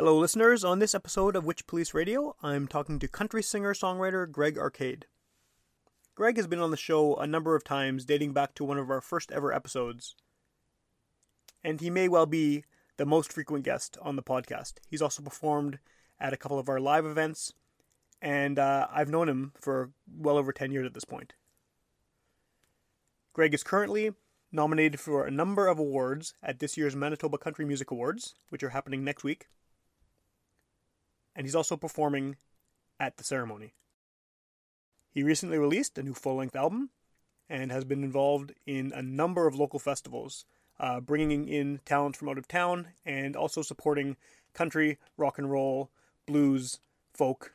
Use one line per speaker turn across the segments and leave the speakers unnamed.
Hello, listeners. On this episode of Witch Police Radio, I'm talking to country singer songwriter Greg Arcade. Greg has been on the show a number of times, dating back to one of our first ever episodes, and he may well be the most frequent guest on the podcast. He's also performed at a couple of our live events, and uh, I've known him for well over 10 years at this point. Greg is currently nominated for a number of awards at this year's Manitoba Country Music Awards, which are happening next week. And he's also performing at the ceremony. He recently released a new full length album and has been involved in a number of local festivals, uh, bringing in talent from out of town and also supporting country, rock and roll, blues, folk,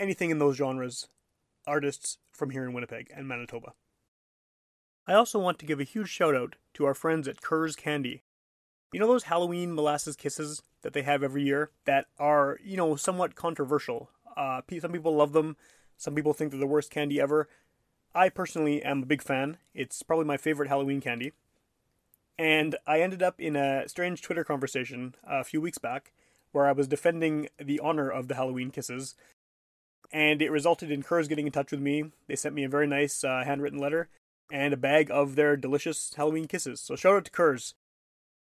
anything in those genres, artists from here in Winnipeg and Manitoba. I also want to give a huge shout out to our friends at Kerr's Candy. You know those Halloween molasses kisses that they have every year that are, you know, somewhat controversial. Uh, some people love them, some people think they're the worst candy ever. I personally am a big fan. It's probably my favorite Halloween candy. And I ended up in a strange Twitter conversation a few weeks back where I was defending the honor of the Halloween kisses. And it resulted in Kerr's getting in touch with me. They sent me a very nice uh, handwritten letter and a bag of their delicious Halloween kisses. So shout out to Kerr's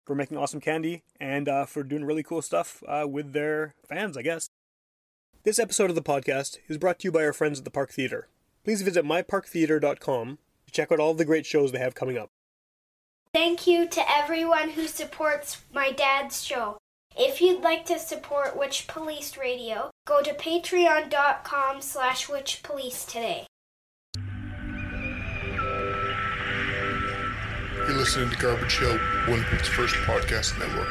for making awesome candy and uh, for doing really cool stuff uh, with their fans, I guess. This episode of the podcast is brought to you by our friends at the Park Theatre. Please visit myparktheatre.com to check out all the great shows they have coming up.
Thank you to everyone who supports my dad's show. If you'd like to support Witch Police Radio, go to patreon.com slash witchpolice today.
Listening to Garbage Hill, Winnipeg's first podcast network.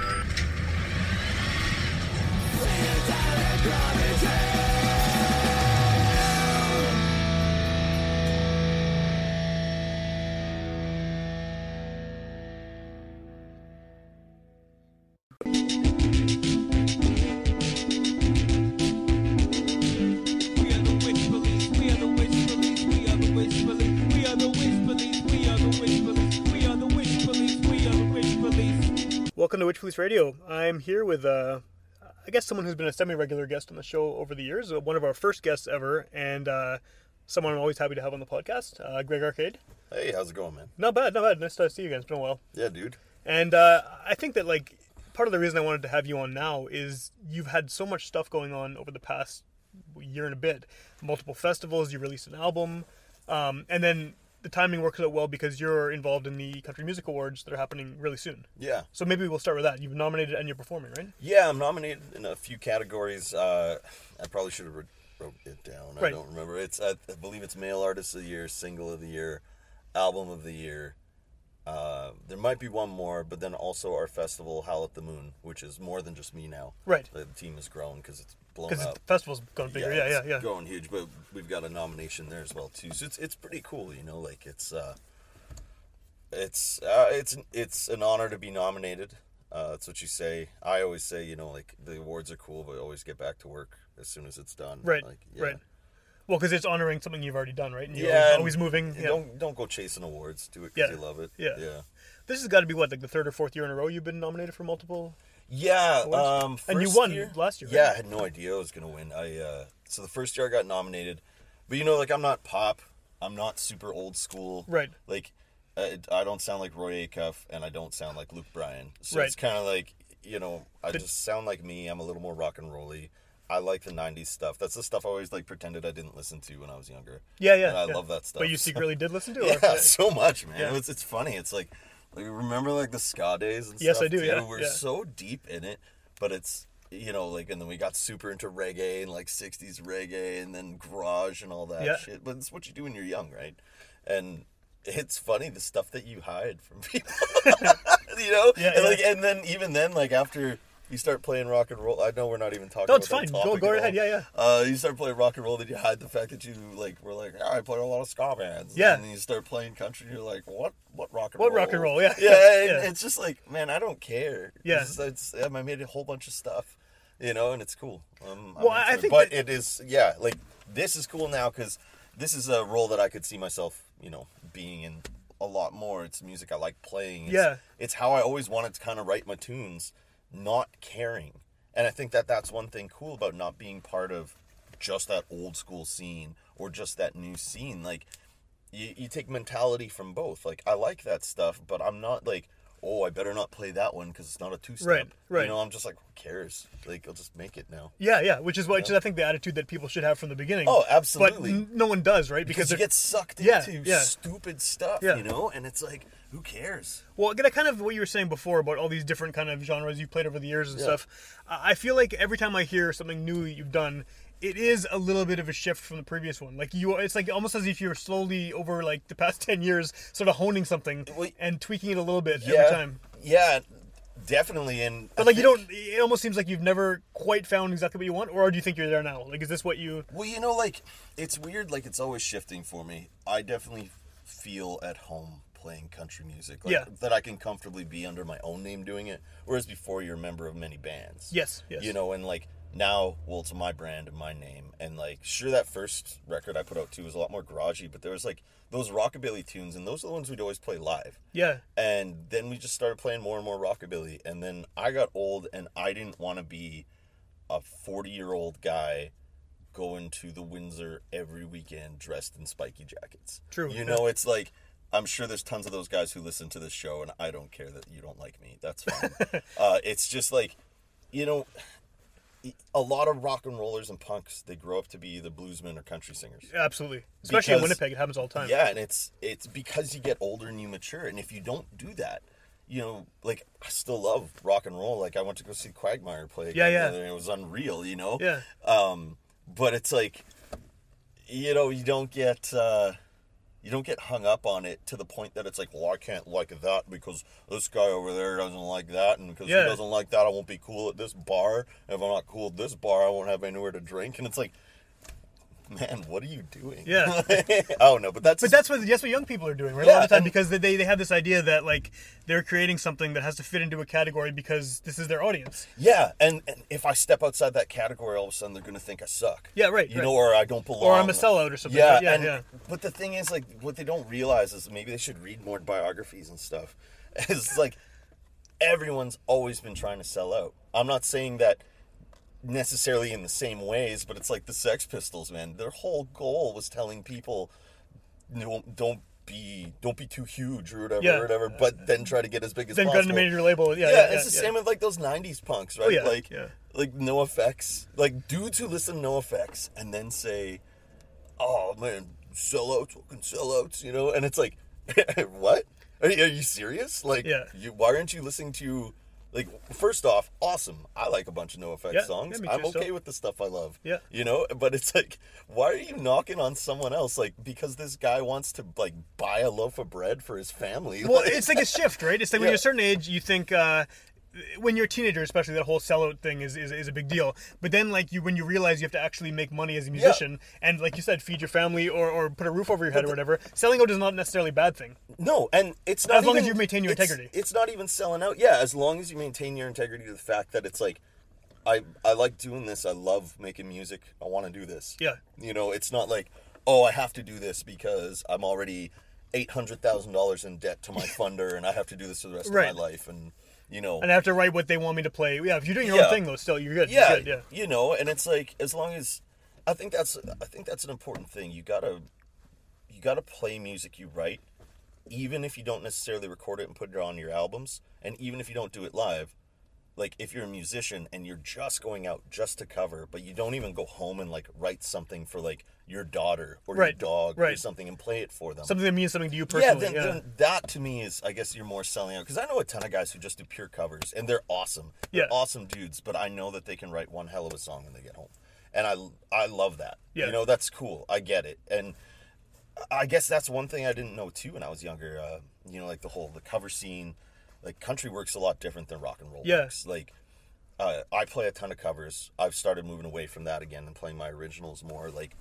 Welcome to Witch Police Radio. I'm here with, uh, I guess, someone who's been a semi-regular guest on the show over the years. Uh, one of our first guests ever, and uh, someone I'm always happy to have on the podcast. Uh, Greg Arcade.
Hey, how's it going, man?
Not bad, not bad. Nice to see you again. It's been a while.
Yeah, dude.
And uh, I think that like part of the reason I wanted to have you on now is you've had so much stuff going on over the past year and a bit. Multiple festivals. You released an album, um, and then the timing works out well because you're involved in the Country Music Awards that are happening really soon.
Yeah.
So maybe we'll start with that. You've nominated and you're performing, right?
Yeah, I'm nominated in a few categories. Uh, I probably should have wrote wrote it down. I don't remember. It's I, I believe it's Male Artist of the Year, Single of the Year, Album of the Year. Uh, there might be one more, but then also our festival, Howl at the Moon, which is more than just me now.
Right.
The team has grown because it's blown
Because the festival's gone bigger. Yeah, yeah,
it's
yeah.
Going huge, but we've got a nomination there as well too. So it's it's pretty cool, you know. Like it's uh, it's uh, it's it's an honor to be nominated. Uh, that's what you say. I always say, you know, like the awards are cool, but always get back to work as soon as it's done.
Right,
Like, yeah.
right. Well, because it's honoring something you've already done, right? And you're
Yeah,
always,
and-
always moving. Yeah.
Don't don't go chasing awards. Do it because
Yeah,
you love it.
yeah.
Yeah.
This has got to be what, like the third or fourth year in a row you've been nominated for multiple.
Yeah, um,
And you won
year-
last year,
Yeah. I had no idea I was gonna win. I uh, so the first year I got nominated, but you know, like I'm not pop. I'm not super old school.
Right.
Like, I, I don't sound like Roy Acuff, and I don't sound like Luke Bryan. So
Right.
it's kind of like you know, I
But-
just sound like me. I'm a little more rock and rolly. I like the '90s stuff. That's the stuff I always like pretended I didn't listen to when I was younger.
Yeah, yeah.
And I
yeah.
love that stuff.
But you secretly did listen to it? or-
so much, man.
Yeah.
It's, it's funny. It's like, like remember like the ska days and
Yes,
stuff.
I do,
too?
yeah,
we're
yeah.
so deep in it, but it's you know like, and then we got super into reggae and like '60s reggae and then garage and all that
Yeah.
shit. But it's what you do when you're young, right? And it's funny the stuff that you hide from people, you know.
Yeah,
and
yeah.
like, and then even then, like after. You start playing rock and roll. I know we're not even talking.
No, it's fine. Go- go ahead.
all.
Yeah, yeah.
Uh, you start playing rock and roll, then you hide the fact that you like were like, "Ah, I play a lot of ska bands.
Yeah.
And then you start playing country, you're like, what? What rock and
What
roll?
rock and roll, yeah.
Yeah.
Yeah.
It's just like, man, I don't care.
Yeah.
It's, it's, I made a whole bunch of stuff, you know, and it's cool. Um,
Well, I- I
into it.
think
but
that-
it is, yeah, like this is cool now because this is a role that I could see myself, you know, being in a lot more. It's music I like playing. It's,
Yeah.
It's how I always wanted to kind of write my tunes, not caring. And I think that that's one thing cool about not being part of just that old school scene or just that new scene. Like, you, you take mentality from both. Like, I like that stuff, but I'm not like, oh, I better not play that one because it's not a two step.
Right, right.
You know, I'm just like, who cares? Like, I'll just make it now.
Yeah, yeah, which is what which is I think the attitude that people should have from the beginning.
Oh,
But
absolutely.
n- no one does, right?
Because,
Because,
you
they're-
get sucked
Yeah,
into
yeah.
stupid stuff,
Yeah.
you know? And it's like, who cares?
Well, again, kind of what you were saying before about all these different kind of genres you've played over the years and stuff. I I feel like every time I hear something new you've done, it is a little bit of a shift from the previous one. Like you, it's like almost as if you're slowly over like the past ten years, sort of honing something
Well,
and tweaking it a little bit
Yeah.
every time.
Yeah, definitely. And
But
I
like you don't, it almost seems like you've never quite found exactly what you want, or do you think you're there now? Like, is this what you?
Well, you know, like it's weird. Like it's always shifting for me. I definitely feel at home playing country music. Like,
Yeah.
That I can comfortably be under my own name doing it. Whereas before, you're a member of many bands.
Yes, yes.
You know, and like now, well, it's my brand and my name. And like, sure, that first record I put out too was a lot more garagey, but there was like those rockabilly tunes, and those are the ones we'd always play live.
Yeah,
And then we just started playing more and more rockabilly. And then I got old and I didn't want to be a 40 year old guy going to the Windsor every weekend dressed in spiky jackets.
True,
You know, it's like, I'm sure there's tons of those guys who listen to this show and I don't care that you don't like me. That's fine. uh, it's just like, you know, a lot of rock and rollers and punks, they grow up to be either bluesmen or country singers.
absolutely. Especially in Winnipeg, it happens all the time.
Yeah, and it's it's because you get older and you mature, and if you don't do that, you know, like I still love rock and roll. Like I went to go see Quagmire play.
Yeah,
again
yeah.
other It was unreal, you know.
Yeah.
Um, but it's like, you know, you don't get. uh you don't get hung up on it to the point that it's like, well, I can't like that because this guy over there doesn't like that, and because
Yeah.
he doesn't like that, I won't be cool at this bar. If I'm not cool at this bar, I won't have anywhere to drink. And it's like, man, what are you doing?
Yeah.
I don't but that's
But that's what that's what young people are doing, right? a lot of the time because they, they have this idea that like they're creating something that has to fit into a category because this is their audience.
Yeah, and, and if I step outside that category, all of a sudden they're gonna think I suck.
Yeah, right,
You
right.
know, or I don't belong,
Or I'm a sellout or something.
Yeah,
Yeah,
and,
yeah.
But the thing is, like, what they don't realize is maybe they should read more biographies and stuff. It's like everyone's always been trying to sell out. I'm not saying that necessarily in the same ways, but it's like the Sex Pistols, man. Their whole goal was telling people, don't don't be don't be too huge or whatever,
Yeah.
or whatever. But then try to get as big as
Then
possible.
a major label. Yeah,
Yeah,
yeah,
it's the
yeah.
same with like those '90s punks, oh, right?
yeah,
like,
yeah.
like NOFX, like dudes who listen to NOFX and then say, "Oh man, sellouts, fucking sellouts," you know, and it's like, what? Are you, are you serious? Like,
Yeah.
you, why aren't you listening to? Like, first off, awesome. I like a bunch of NOFX
Yeah,
songs.
yeah,
I'm okay
so.
with the stuff I love.
Yeah.
you know. But it's like, why are you knocking on someone else? Like, because this guy wants to like buy a loaf of bread for his family.
Well,
Like-
it's like a shift, right? It's like when you're a certain age, you think uh, when you're a teenager, especially that whole sellout thing is, is, is a big deal. But then, like you, when you realize you have to actually make money as a musician, and like you said, feed your family or, or put a roof over your head or whatever, selling out is not necessarily a bad thing.
No, and it's not
As long as you maintain your
it's-
integrity.
It's not even selling out. Yeah, as long as you maintain your integrity to the fact that it's like, I I like doing this. I love making music. I want to do this.
Yeah.
You know, it's not like, oh, I have to do this because I'm already eight hundred thousand dollars in debt to my funder, and I have to do this for the rest
Right.
of my life. And you know,
And I have to write what they want me to play. Yeah, if you're doing your
Yeah.
own thing though, still you're good.
yeah,
You're good, yeah.
you know, and it's like as long as I think that's I think that's an important thing. You gotta you gotta play music you write, even if you don't necessarily record it and put it on your albums, and even if you don't do it live. Like if you're a musician and you're just going out just to cover, but you don't even go home and like write something for like your daughter or
Right,
your dog or something and play it for them.
Something that means something to you
Yeah,
personally.
then,
Yeah,
then that to me is, I guess you're more selling out because I know a ton of guys who just do pure covers and they're awesome. They're
Yeah.
awesome dudes, but I know that they can write one hell of a song when they get home, and I I love that.
Yeah.
You know, that's cool. I get it, and I guess that's one thing I didn't know too when I was younger. Uh, you know, like the whole the cover scene, like country works a lot different than rock and roll
Yeah.
works. Like. Uh, I play a ton of covers. I've started moving away from that again and playing my originals more. Like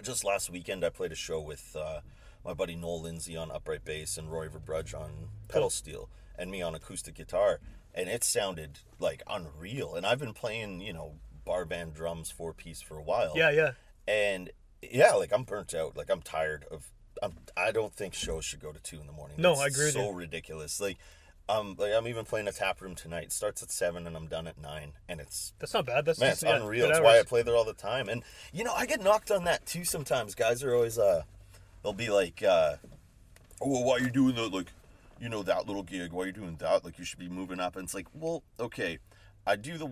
just last weekend, I played a show with uh, my buddy Noel Lindsay on upright bass and Roy Verbrugge on pedal steel and me on acoustic guitar, and it sounded like unreal. And I've been playing, you know, bar band drums four piece for a while.
yeah, yeah.
And yeah, like I'm burnt out. Like I'm tired of. I'm, I don't think shows should go to two in the morning.
No,
It's
I agree
So ridiculous. Like um, like I'm even playing a tap room tonight. It starts at seven and I'm done at nine, and it's
That's not bad. That's
man,
just,
it's
yeah,
unreal. That's why I play there all the time. And you know, I get knocked on that too sometimes. Guys are always uh, they'll be like, uh, oh, well, why are you doing that? Like, you know, that little gig. Why are you doing that? Like, you should be moving up. And it's like, well, okay, I do the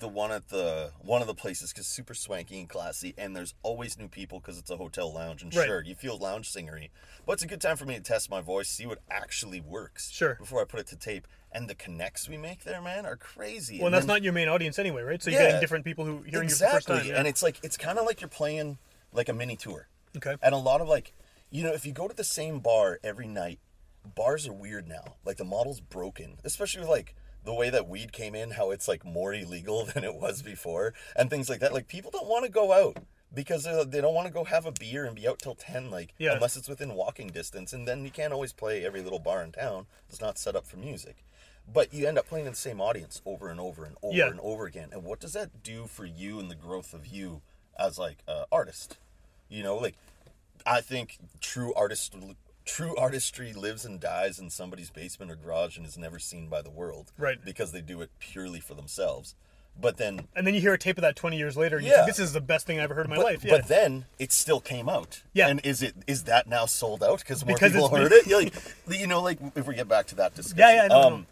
the one at the one of the places because super swanky and classy, and there's always new people because it's a hotel lounge. And
Right.
sure, you feel lounge singery, but it's a good time for me to test my voice, see what actually works.
Sure.
Before I put it to tape. And the connects we make there, man, are crazy.
Well,
And
that's
then-
not your main audience anyway, right? So you're
Yeah.
getting different people who hearing you for the
exactly.
first time. Yeah.
And it's like it's kind of like you're playing like a mini tour.
okay.
And a lot of like, you know, if you go to the same bar every night, bars are weird now. Like the model's broken, especially with like the way that weed came in, how it's like more illegal than it was before, and things like that. Like people don't want to go out because they're- don't want to go have a beer and be out till ten, like
Yeah.
unless it's within walking distance. And then you can't always play every little bar in town. It's not set up for music. But you end up playing in the same audience over and over and over
Yeah.
and over again. And what does that do for you and the growth of you as like an artist? You know, like I think true artist true artistry lives and dies in somebody's basement or garage and is never seen by the world.
Right.
Because they do it purely for themselves. But then
And then you hear a tape of that 20 years later, and you
Yeah.
think, this is the best thing I've ever heard in my
but,
life. Yeah.
but then it still came out.
Yeah.
And is it is that now sold out because more
Because
people heard it? Like you know, like if we get back to that discussion.
yeah, yeah, no,
um,
no.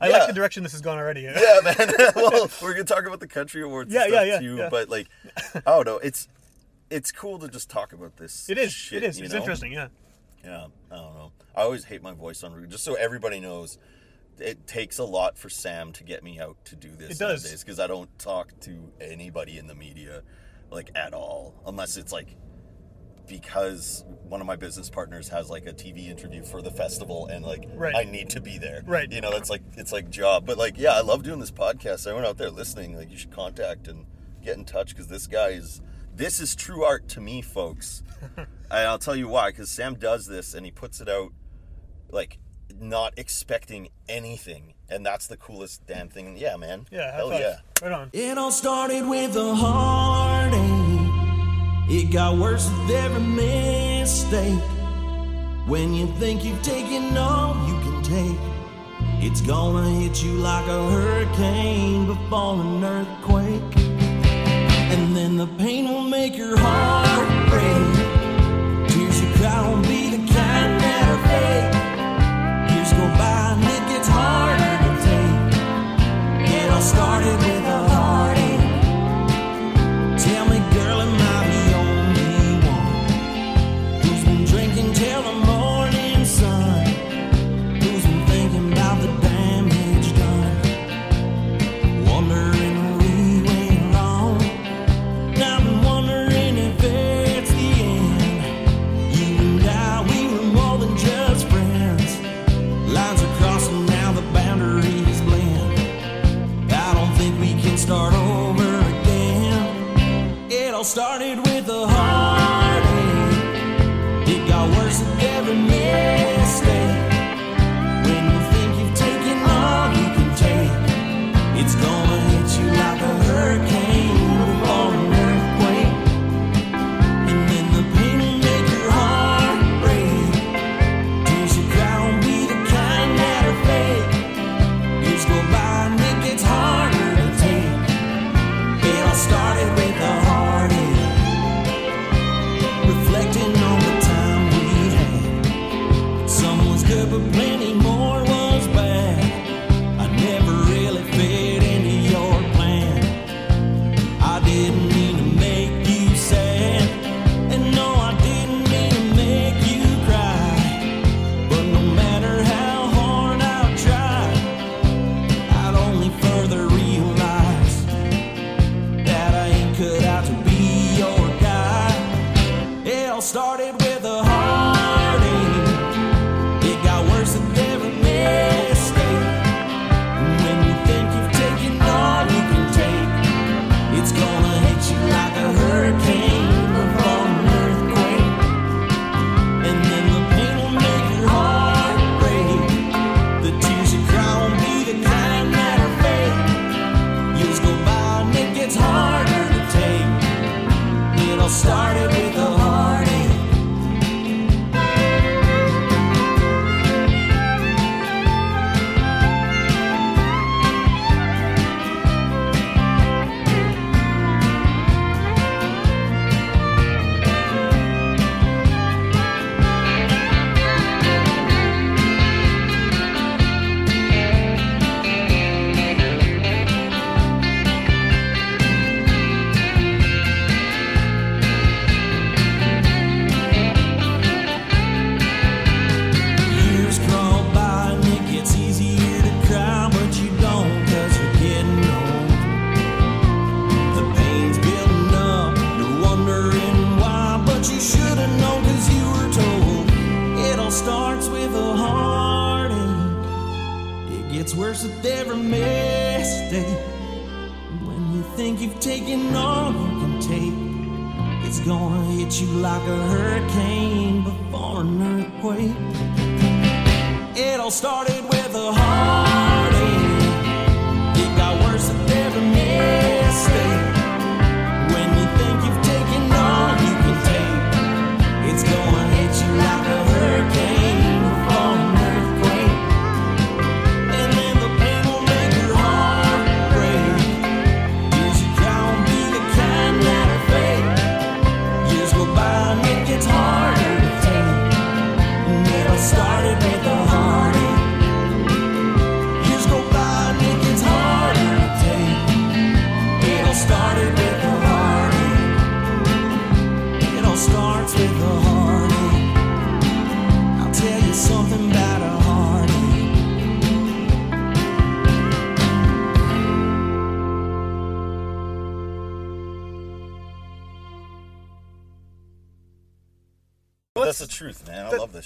I
yeah.
like the direction this has gone already. Yeah.
man. well, we're gonna talk about the country awards.
Yeah, yeah, yeah,
too,
yeah.
But like, I don't know. It's it's cool to just talk about this.
It is.
Shit,
it is. It's
know?
interesting. Yeah.
Yeah, I don't know. I always hate my voice on record. Just so everybody knows, it takes a lot for Sam to get me out to do this.
It does.
because I don't talk to anybody in the media like at all, unless it's like because one of my business partners has like a TV interview for the festival and like
Right.
I need to be there.
Right.
You know, that's like it's like job. But like yeah, I love doing this podcast. Everyone out there listening, like you should contact and get in touch because this guy is this is true art to me, folks. and I'll tell you why, because Sam does this and he puts it out like not expecting anything. And that's the coolest damn thing. Yeah, man.
Yeah. High
Hell
five.
yeah.
Right on.
It all started with a heartache. It got worse with every mistake. When you think you've taken all you can take, it's gonna hit you like a hurricane before an earthquake. And then the pain will make your heart break. Tears you cry won't be the kind that are fake. Years go by and it gets harder to take. It all started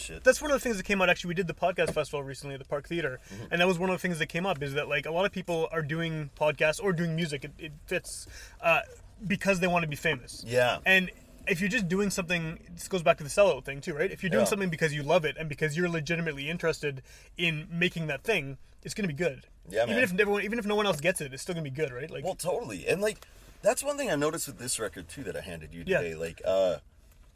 shit.
That's one of the things that came out. Actually, we did the podcast festival recently at the Park Theater,
Mm-hmm.
and that was one of the things that came up. Is that like a lot of people are doing podcasts or doing music. It, it fits uh, because they want to be famous.
Yeah.
And if you're just doing something, this goes back to the sellout thing too, right? If you're doing
Yeah.
something because you love it and because you're legitimately interested in making that thing, it's gonna be good.
Yeah,
Even if everyone, even if no one else gets it, it's still gonna be good, right? Like,
Well, totally. And like that's one thing I noticed with this record too that I handed you
Yeah.
today. Like, uh,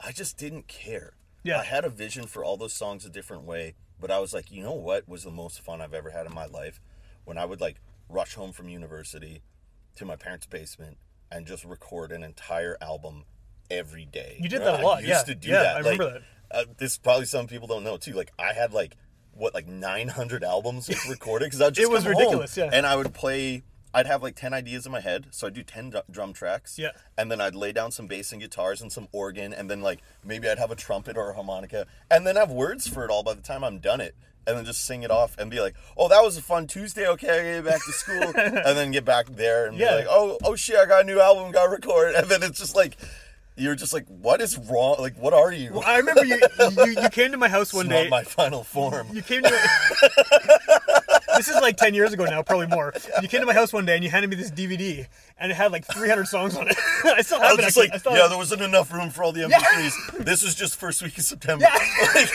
I just didn't care.
Yeah.
I had a vision for all those songs a different way, but I was like, you know what was the most fun I've ever had in my life? When I would like rush home from university to my parents' basement and just record an entire album every day.
You did
know,
that a lot, I
used
yeah.
to do
Yeah,
that.
I remember
that. Uh, this probably some people don't know too. Like I had like what like 900 albums recorded because I just
It was ridiculous, yeah.
And I would play. I'd have like 10 ideas in my head, so I'd do 10 drum tracks.
Yeah.
And then I'd lay down some bass and guitars and some organ, and then like maybe I'd have a trumpet or a harmonica, and then have words for it all by the time I'm done it. And then just sing it off and be like, "Oh, that was a fun Tuesday. Okay, I get back to school." and then get back there and
Yeah.
be like, "Oh, oh shit, I got a new album, got recorded." And then it's just like, you're just like, "What is wrong? Like, what are you?"
I remember you, you you came to my house one
It's
day.
my final form.
You came to. this is like ten years ago now, probably more. You came to my house one day and you handed me this DVD, and it had like 300 songs on it. I still
I
have
was
it.
just like,
I still
yeah,
have
there wasn't enough room for all the MP3s. This was just first week of September.
it.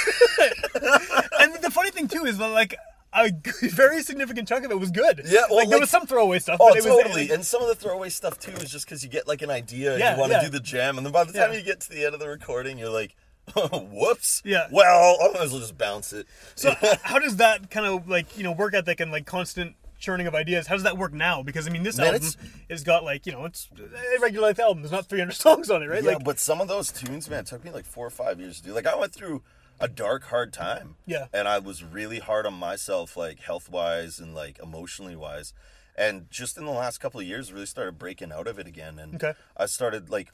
And the funny thing too is that like a very significant chunk of it was good.
Yeah, well,
like, there was some throwaway stuff.
Oh,
but it was,
totally. and some of the throwaway stuff too is just because you get like an idea and
Yeah,
you want to
yeah.
do the jam, and then by the time
Yeah.
you get to the end of the recording, you're like, "Whoops."
Yeah.
Well, I might as well just bounce it.
So how does that kind of like you know work ethic and like constant churning of ideas? How does that work now? Because I mean, this
Man,
album
it's-
has got like you know it's uh, a regular length album. There's not 300 songs on it, right?
Yeah,
like
but some of those tunes, man, took me like four or five years to do. Like I went through a dark, hard time.
Yeah.
And I was really hard on myself, like health wise and like emotionally wise. And just in the last couple of years, really started breaking out of it again. And
Okay.
I started like,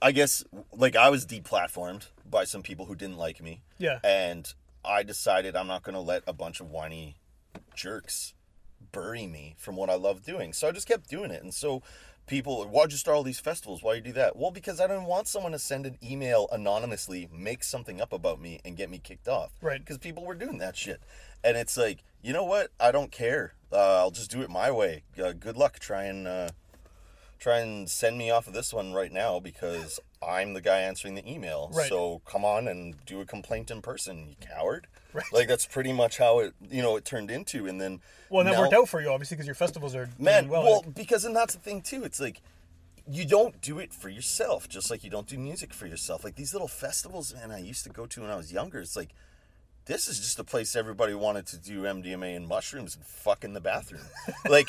I guess, like I was deplatformed by some people who didn't like me.
Yeah.
And I decided I'm not going to let a bunch of whiny jerks bury me from what I love doing. So I just kept doing it. And so people, why'd you start all these festivals? Why you do that? Well, because I didn't want someone to send an email anonymously, make something up about me, and get me kicked off.
Right.
Because people were doing that shit. And it's like, you know what? I don't care. Uh, I'll just do it my way. Uh, good luck. Try and uh, try and send me off of this one right now because I'm the guy answering the email.
Right.
So come on and do a complaint in person, you coward.
Right.
Like that's pretty much how it you know it turned into, and then
well, and that
now-
worked out for you obviously because your festivals are
man.
well.
Well, because and that's the thing too. It's like you don't do it for yourself, just like you don't do music for yourself. Like these little festivals, man, I used to go to when I was younger. It's like this is just a place everybody wanted to do MDMA and mushrooms and fuck in the bathroom. like,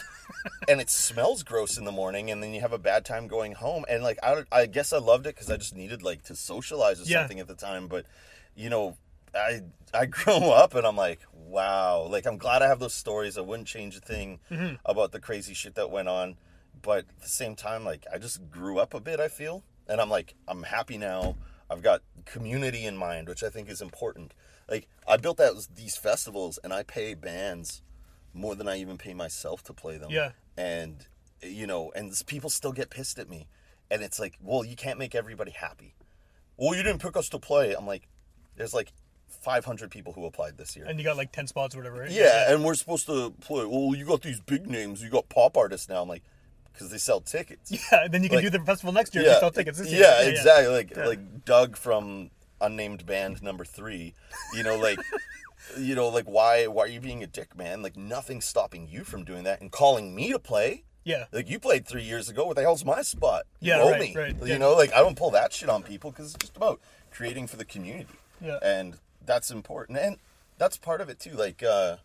and it smells gross in the morning, and then you have a bad time going home. And like, I, I guess I loved it because I just needed like to socialize or
Yeah.
something at the time. But you know, I I grew up and I'm like, wow. Like, I'm glad I have those stories. I wouldn't change a thing
Mm-hmm.
about the crazy shit that went on. But at the same time, like, I just grew up a bit. I feel, and I'm like, I'm happy now. I've got community in mind, which I think is important. Like, I built that these festivals, and I pay bands more than I even pay myself to play them.
Yeah.
And you know, and people still get pissed at me, and it's like, well, you can't make everybody happy. Well, you didn't pick us to play. I'm like, there's like 500 people who applied this year.
And you got like ten spots or whatever. Right?
Yeah, and we're supposed to play. Well, you got these big names. You got pop artists now. I'm like, because they sell tickets.
Yeah, and then you can
Like-
do the festival next year. if you sell tickets this year.
yeah, exactly. Like
Yeah.
like Doug from unnamed band number three. You know, like you know, like why why are you being a dick, man? Like nothing's stopping you from doing that and calling me to play.
Yeah.
Like you played three years ago. What the hell's my spot? You
Yeah, right, right,
You
yeah.
know, like I don't pull that shit on people because it's just about creating for the community.
Yeah.
And that's important, and that's part of it too. Like, uh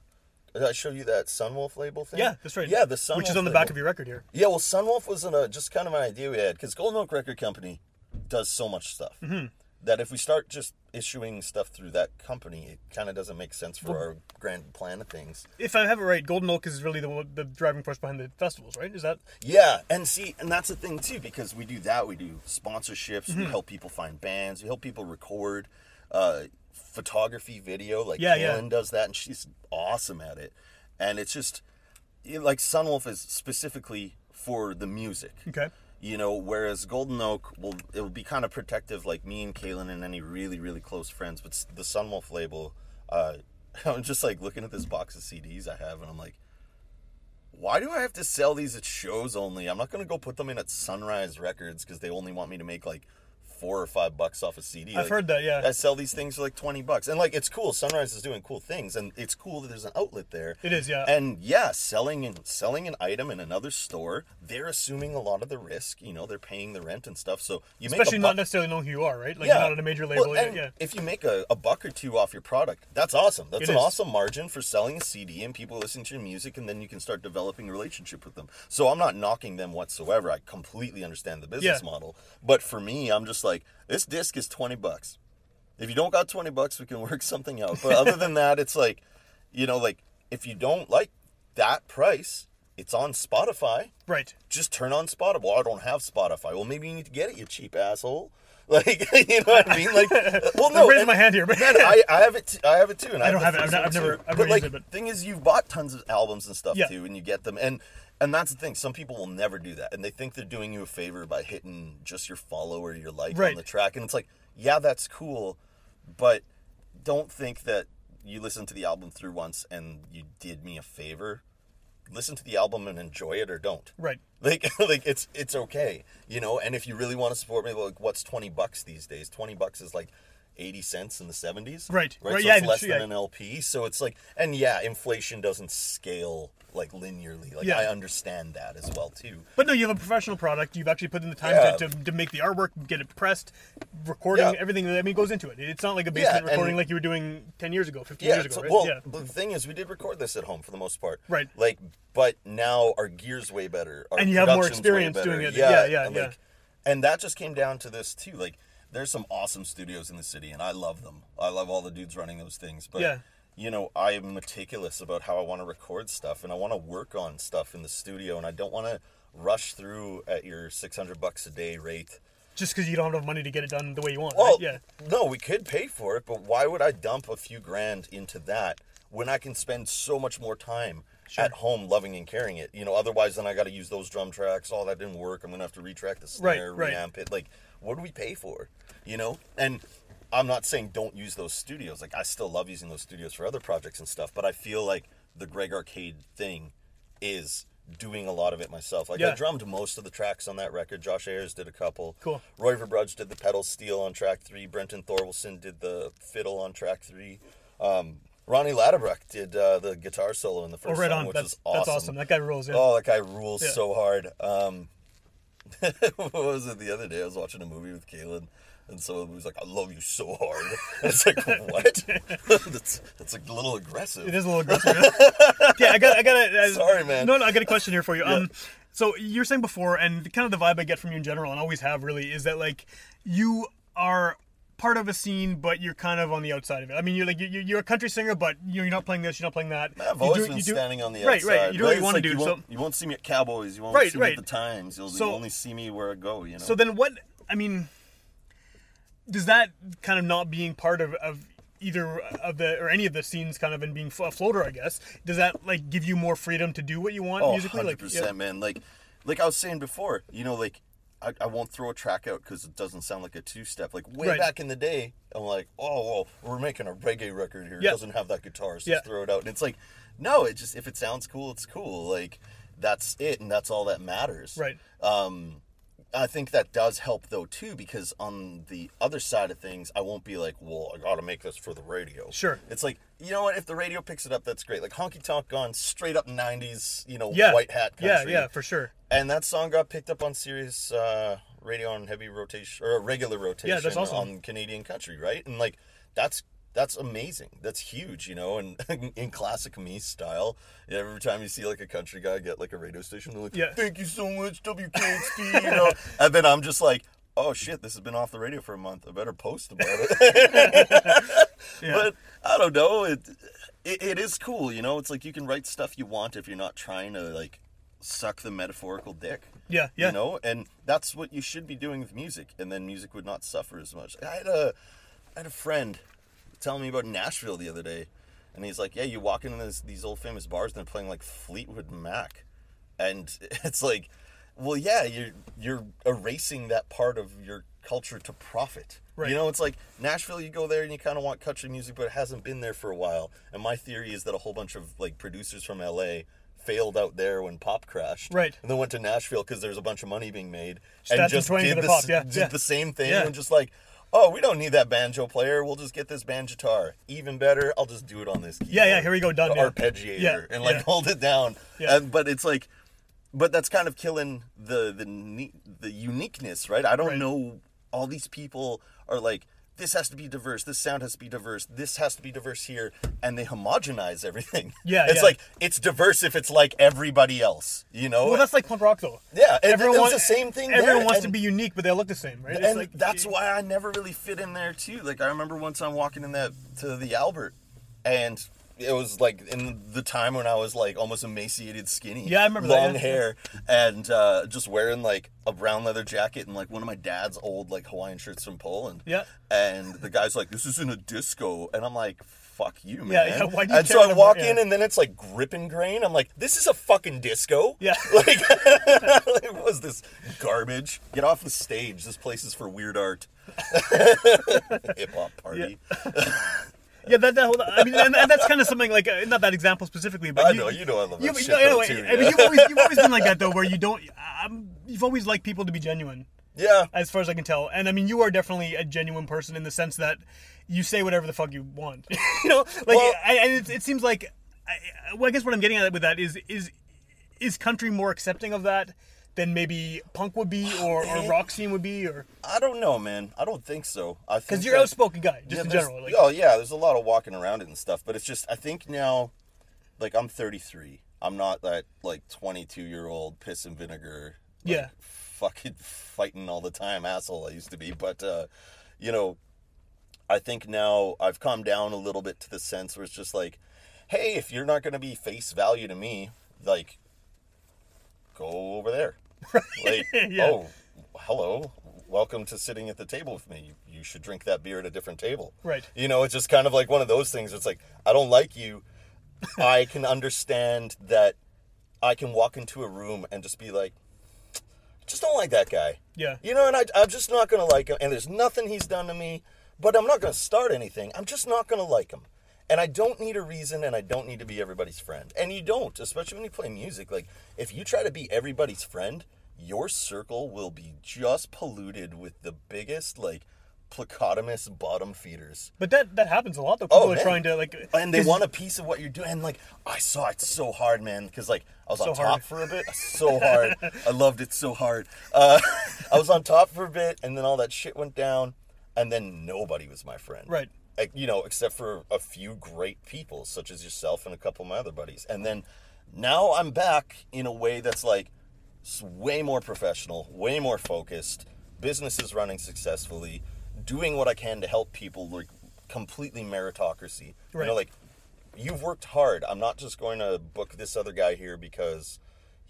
did I show you that Sunwolf label thing?
Yeah, that's right.
Yeah, the Sunwolf
Which is on the
label.
back of your record here.
Yeah, well, Sunwolf was in a just kind of an idea we had because Golden Oak Record Company does so much stuff
Mm-hmm.
That if we start just issuing stuff through that company, it kind of doesn't make sense for our grand plan of things.
If I have it right, Golden Oak is really the the driving force behind the festivals, right? Is that
Yeah, and see, and that's the thing too because we do that. We do sponsorships.
Mm-hmm.
We help people find bands. We help people record uh, photography, video. Like
Yeah, yeah.
Does that, and she's awesome at it. And it's just know, like Sunwolf is specifically for the music.
okay?
You know, whereas Golden Oak will it will be kind of protective, like me and Kaylin and any really really close friends. But the Sunwolf label, uh, I'm just like looking at this box of CDs I have, and I'm like, why do I have to sell these at shows only? I'm not gonna go put them in at Sunrise Records because they only want me to make like four or five bucks off a CD.
I've
Like,
heard that, yeah.
I sell these things for like twenty bucks, and like it's cool. Sunrise is doing cool things, and it's cool that there's an outlet there.
It is, yeah.
And yeah, selling and selling an item in another store, they're assuming a lot of the risk. You know, they're paying the rent and stuff. So you
Especially not necessarily knowing who you are, right? Like
yeah.
you're not at a major label.
Well,
yeah,
and
yeah.
If you make a, a buck or two off your product, that's awesome. That's
It
an
is.
awesome margin for selling a CD and people listening to your music, and then you can start developing a relationship with them. So I'm not knocking them whatsoever. I completely understand the business
Yeah.
model. But for me, I'm just like, this disc is 20 bucks. If you don't got 20 bucks, we can work something out. But other than that, it's like, you know, like if you don't like that price, it's on Spotify
Right.
just turn on Spotify. Well, I don't have Spotify. Well, maybe you need to get it, you cheap asshole. Like, you know what I mean? Like, well, no.
I'm raising my hand here, but
man, I, I have it. T- I have it too, and I,
I don't have it. I've ne- I've never- I've
but
never
like,
used it, but- the
thing is, you've bought tons of albums and stuff
Yeah.
too, and you get them, and and that's the thing. Some people will never do that, and they think they're doing you a favor by hitting just your follow or your like
Right.
on the track, and it's like, yeah, that's cool, but don't think that you listened to the album through once and you did me a favor. Listen to the album and enjoy it, or don't.
Right.
Like, like it's it's okay, you know. And if you really want to support me, like, what's twenty bucks these days? Twenty bucks is like eighty cents in the seventies,
Right,
Right.
right,
So
yeah,
it's less
yeah.
than an LP. So it's like, and yeah, inflation doesn't scale like linearly. Like
Yeah.
I understand that as well too.
But no, you have a professional product. You've actually put in the time
Yeah.
to, to, to make the artwork, get it pressed, recording,
Yeah.
everything. I mean, goes into it. It's not like a basement
and-
recording like you were doing ten years ago, fifteen
Yeah.
years ago, right?
well,
yeah.
the thing is, we did record this at home for the most part.
Right.
Like, but now our gear's way better. Our
And you have more experience doing it. Yeah, yeah,
and,
yeah.
Like, and that just came down to this too. Like, there's some awesome studios in the city, and I love them. I love all the dudes running those things. But
Yeah.
you know, I am meticulous about how I want to record stuff, and I want to work on stuff in the studio, and I don't want to rush through at your 600 bucks a day rate.
Just because you don't have enough money to get it done the way you want.
Well,
right? Yeah.
no, we could pay for it, but why would I dump a few grand into that when I can spend so much more time at home loving and carrying it? You know, otherwise then I got to use those drum tracks. Oh, that didn't work. I'm gonna have to retrack the
Right,
snare,
right.
reamp it. Like, what do we pay for? You know, and. I'm not saying don't use those studios. Like I still love using those studios for other projects and stuff, but I feel like the Greg Arcade thing is doing a lot of it myself. Like I drummed most of the tracks on that record. Josh Ayers did a couple.
Cool.
Roy Verbrugge did the pedal steel on track three. Brenton Thorwaldson did the fiddle on track three. Um, Ronnie Ladebrook did uh, the guitar solo in the
Oh,
first
right
song,
on.
which
That's
is awesome.
that's awesome. That guy rules. Yeah.
Oh, that guy rules
Yeah.
so hard. Um, what was it the other day? I was watching a movie with Kaylin, and so it was like, "I love you so hard." And it's like, what? that's that's like a little aggressive.
It is a little aggressive. yeah, I got, I got. A,
Sorry, man.
No, no, I got a question here for you. Um, so you're saying before, and kind of the vibe I get from you in general, and always have really, is that like you are part of a scene, but you're kind of on the outside of it. I mean, you're like you're, you're a country singer, but you're not playing this, you're not playing that.
I've
You
always
do-
been
do-
standing on the
right,
outside.
Right, You do what you want
like
to do.
You
so,
won't, you won't see me at Cowboys. You won't
Right,
see me
right.
at the Times. You'll,
So-
you only see me where I go. You know.
so then what? I mean, does that kind of not being part of, of either of the or any of the scenes, kind of, and being a floater, I guess, does that like give you more freedom to do what you want
Oh,
musically?
100%,
Like, yeah.
man. Like, like I was saying before, you know, like I, I won't throw a track out because it doesn't sound like a two step. Like way
Right.
back in the day, I'm like, oh, well, we're making a reggae record here.
Yeah.
It doesn't have that guitar, so
Yeah.
just throw it out. And it's like, no, it just if it sounds cool, it's cool. Like that's it, and that's all that matters.
Right.
Um, I think that does help though too, because on the other side of things, I won't be like, well, I got to make this for the radio.
Sure.
It's like you know what? If the radio picks it up, that's great. Like Honky Tonk Gone, straight up '90s, you know,
Yeah.
white hat
Yeah,
country.
yeah, for sure.
And that song got picked up on Sirius uh, radio on heavy rotation or a regular rotation Yeah,
that's awesome.
on Canadian country, right? And like that's that's amazing. That's huge, you know. And in classic me style, every time you see like a country guy get like a radio station, they're like,
Yeah.
"Thank you so much, WKXP," you know. and then I'm just like, "Oh shit, this has been off the radio for a month. I better post about it."
Yeah.
But I don't know. It, it it is cool, you know. It's like you can write stuff you want if you're not trying to like suck the metaphorical dick.
Yeah, yeah.
You know, and that's what you should be doing with music, and then music would not suffer as much. I had a I had a friend telling me about Nashville the other day, and he's like, "Yeah, you walk into this, these old famous bars, and they're playing like Fleetwood Mac," and it's like, well, yeah, you're you're erasing that part of your culture to profit.
Right.
You know, it's like Nashville. You go there and you kind of want country music, but it hasn't been there for a while. And my theory is that a whole bunch of like producers from LA failed out there when pop crashed,
Right.
And then went to Nashville because there's a bunch of money being made,
Just
and just did
the
the,
pop, yeah,
did
yeah.
the same thing,
Yeah.
and just like, oh, we don't need that banjo player. We'll just get this banjitar. Even better, I'll just do it on this keyboard.
Yeah, yeah, here we go, done,
The
yeah.
arpeggiator,
Yeah,
and like
yeah.
hold it down.
Yeah.
And, but it's like, but that's kind of killing the the the uniqueness, right? I don't
Right.
know. All these people are like. This has to be diverse. This sound has to be diverse. This has to be diverse here, and they homogenize everything.
Yeah,
it's
yeah.
like it's diverse if it's like everybody else, you know.
Well, that's like punk rock, though.
yeah,
Everyone
the same thing.
Everyone
there,
wants to be unique, but they look the same, right? It's
and
like-
that's why I never really fit in there too. Like I remember once I'm walking in that to the Albert, and it was like in the time when I was like almost emaciated, skinny,
Yeah, I remember
long
yeah.
hair, and uh, just wearing like a brown leather jacket and like one of my dad's old like Hawaiian shirts from Poland.
Yeah.
and the guy's like, "This isn't a disco," and I'm like. Fuck you, man.
Yeah, yeah, why do you
and so I walk
yeah.
in, and then it's like gripping grain. I'm like, "This is a fucking disco."
Yeah.
like, what was this garbage? Get off the stage. This place is for weird art. Hip hop party.
Yeah, that, that I mean, and, and that's kind of something like uh, not that example specifically, but
I
you,
know, you know I love that
you,
shit
no,
though,
anyway,
too,
I mean,
yeah.
you've always you've always been like that though, where you don't. Um, you've always liked people to be genuine,
Yeah.
as far as I can tell, and I mean, you are definitely a genuine person in the sense that you say whatever the fuck you want. you know, like,
Well-
I- and it, it seems like, I, well, I guess what I'm getting at with that is is is country more accepting of that than maybe punk would be or, or rock scene would be, or
I don't know, man. I don't think so. I think
because you're an outspoken guy, just
Yeah,
in general. Like,
oh yeah, there's a lot of walking around it and stuff, but it's just I think now, like I'm 33. I'm not that like 22 year old piss and vinegar. like,
Yeah.
Fucking fighting all the time asshole I used to be, but uh, you know, I think now I've calmed down a little bit to the sense where it's just like, hey, if you're not gonna be face value to me, like, go over there. Like,
Yeah.
oh, hello, welcome to sitting at the table with me. You, you should drink that beer at a different table.
Right.
You know, it's just kind of like one of those things. It's like I don't like you. I can understand that. I can walk into a room and just be like, just don't like that guy.
Yeah.
You know, and I, I'm just not gonna like him. And there's nothing he's done to me, but I'm not gonna start anything. I'm just not gonna like him. And I don't need a reason, and I don't need to be everybody's friend. And you don't, especially when you play music. Like, if you try to be everybody's friend, your circle will be just polluted with the biggest, like, placotomous bottom feeders.
But that that happens a lot though. People
Oh,
are trying to like,
And they want a piece of what you're doing. And like, I saw it so hard, man, because like I was
So
on
hard.
top for a bit, so hard. I loved it so hard. Uh, I was on top for a bit, and then all that shit went down, and then nobody was my friend.
Right.
You know, except for a few great people, such as yourself and a couple of my other buddies. And then now I'm back in a way that's like way more professional, way more focused. Business is running successfully, doing what I can to help people, like completely meritocracy.
Right.
You know, like you've worked hard. I'm not just going to book this other guy here because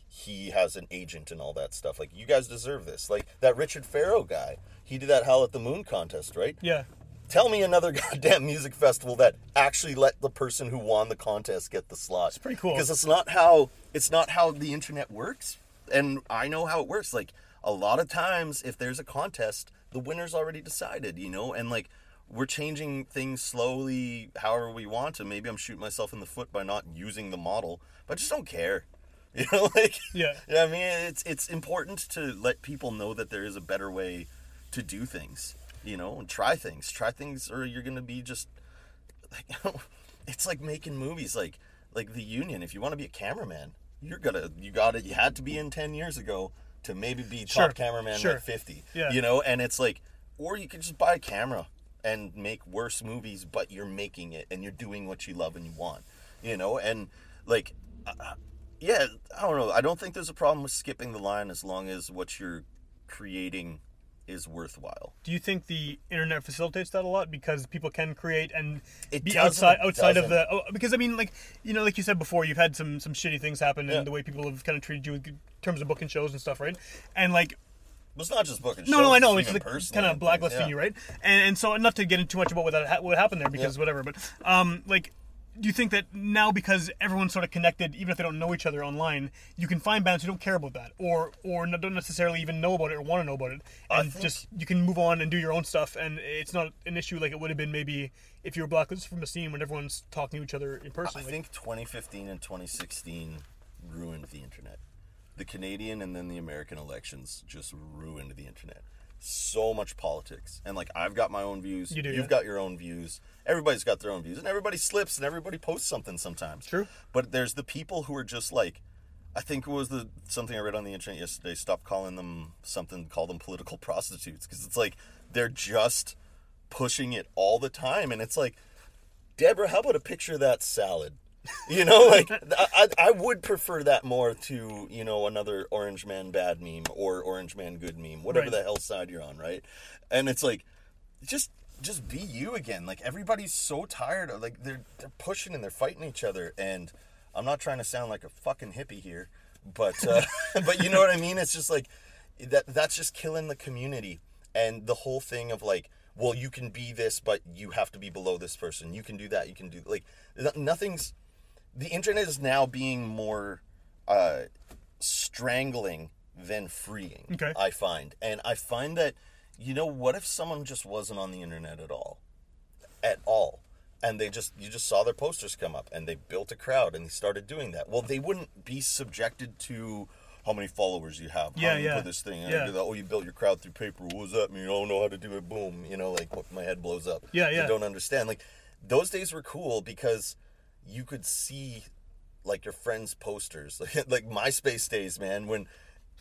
he has an agent and all that stuff. Like you guys deserve this. Like that Richard Farrow guy. He did that Howl at the Moon contest, right?
yeah,
Tell me another goddamn music festival that actually let the person who won the contest get the slot. It's
pretty cool.
Because it's not how it's not how the internet works. And I know how it works. Like a lot of times if there's a contest, the winner's already decided, you know, and like we're changing things slowly however we want to. Maybe I'm shooting myself in the foot by not using the model, but I just don't care. You know, like
Yeah.
yeah, I mean, it's it's important to let people know that there is a better way to do things. You know, and try things. Try things, or you're gonna be just like you know, it's like making movies. Like like the Union. If you want to be a cameraman, you're gonna you got it. You had to be in ten years ago to maybe be top
Sure,
cameraman
sure.
at fifty.
Yeah.
You know, and it's like, or you could just buy a camera and make worse movies, but you're making it and you're doing what you love and you want. You know, and like. Uh, yeah, I don't know. I don't think there's a problem with skipping the line as long as what you're creating is worthwhile.
Do you think the internet facilitates that a lot because people can create and
It
be outside outside of
doesn't.
the oh, because I mean like you know like you said before you've had some some shitty things happen
Yeah.
and the way people have kind of treated you in terms of booking shows and stuff right and like
It's not just booking.
no no I know it's like kind of blacklisting
things,
you right and and so not to get into too much about what that ha- what happened there because
Yeah.
whatever but um like. Do you think that now because everyone's sort of connected, even if they don't know each other online, you can find bands who don't care about that, or or don't necessarily even know about it or want to know about it, and
think-
just you can move on and do your own stuff, and it's not an issue like it would have been maybe if you were blacklisted from a scene when everyone's talking to each other in person.
I
like-
think 2015 and 2016 ruined the internet. The Canadian and then the American elections just ruined the internet. So much politics. And like I've got my own views.
You do,
You've
yeah.
got your own views. Everybody's got their own views. And everybody slips and everybody posts something sometimes.
True.
But there's the people who are just like I think it was the something I read on the internet yesterday. Stop calling them something. Call them political prostitutes because it's like they're just pushing it all the time, and it's like, Deborah, how about a picture of that salad? You know, like I, I would prefer that more to you know another Orange Man bad meme or Orange Man good meme, whatever
Right.
the hell side you're on, right? And it's like, just just be you again. Like everybody's so tired of like they're they're pushing and they're fighting each other. And I'm not trying to sound like a fucking hippie here, but uh, but you know what I mean. It's just like that. That's just killing the community and the whole thing of like. Well, you can be this, but you have to be below this person. You can do that. You can do like nothing's. The internet is now being more uh, strangling than freeing.
Okay.
I find, and I find that you know what if someone just wasn't on the internet at all, at all, and they just you just saw their posters come up and they built a crowd and they started doing that. Well, they wouldn't be subjected to how many followers you have.
Yeah,
how you
yeah.
Put this thing. and
Yeah.
do. Oh, you built your crowd through paper. What does that mean? I don't know how to do it. Boom. You know, like my head blows up.
Yeah, yeah.
don't understand. Like those days were cool because you could see like your friends' posters, like, like MySpace days, man, when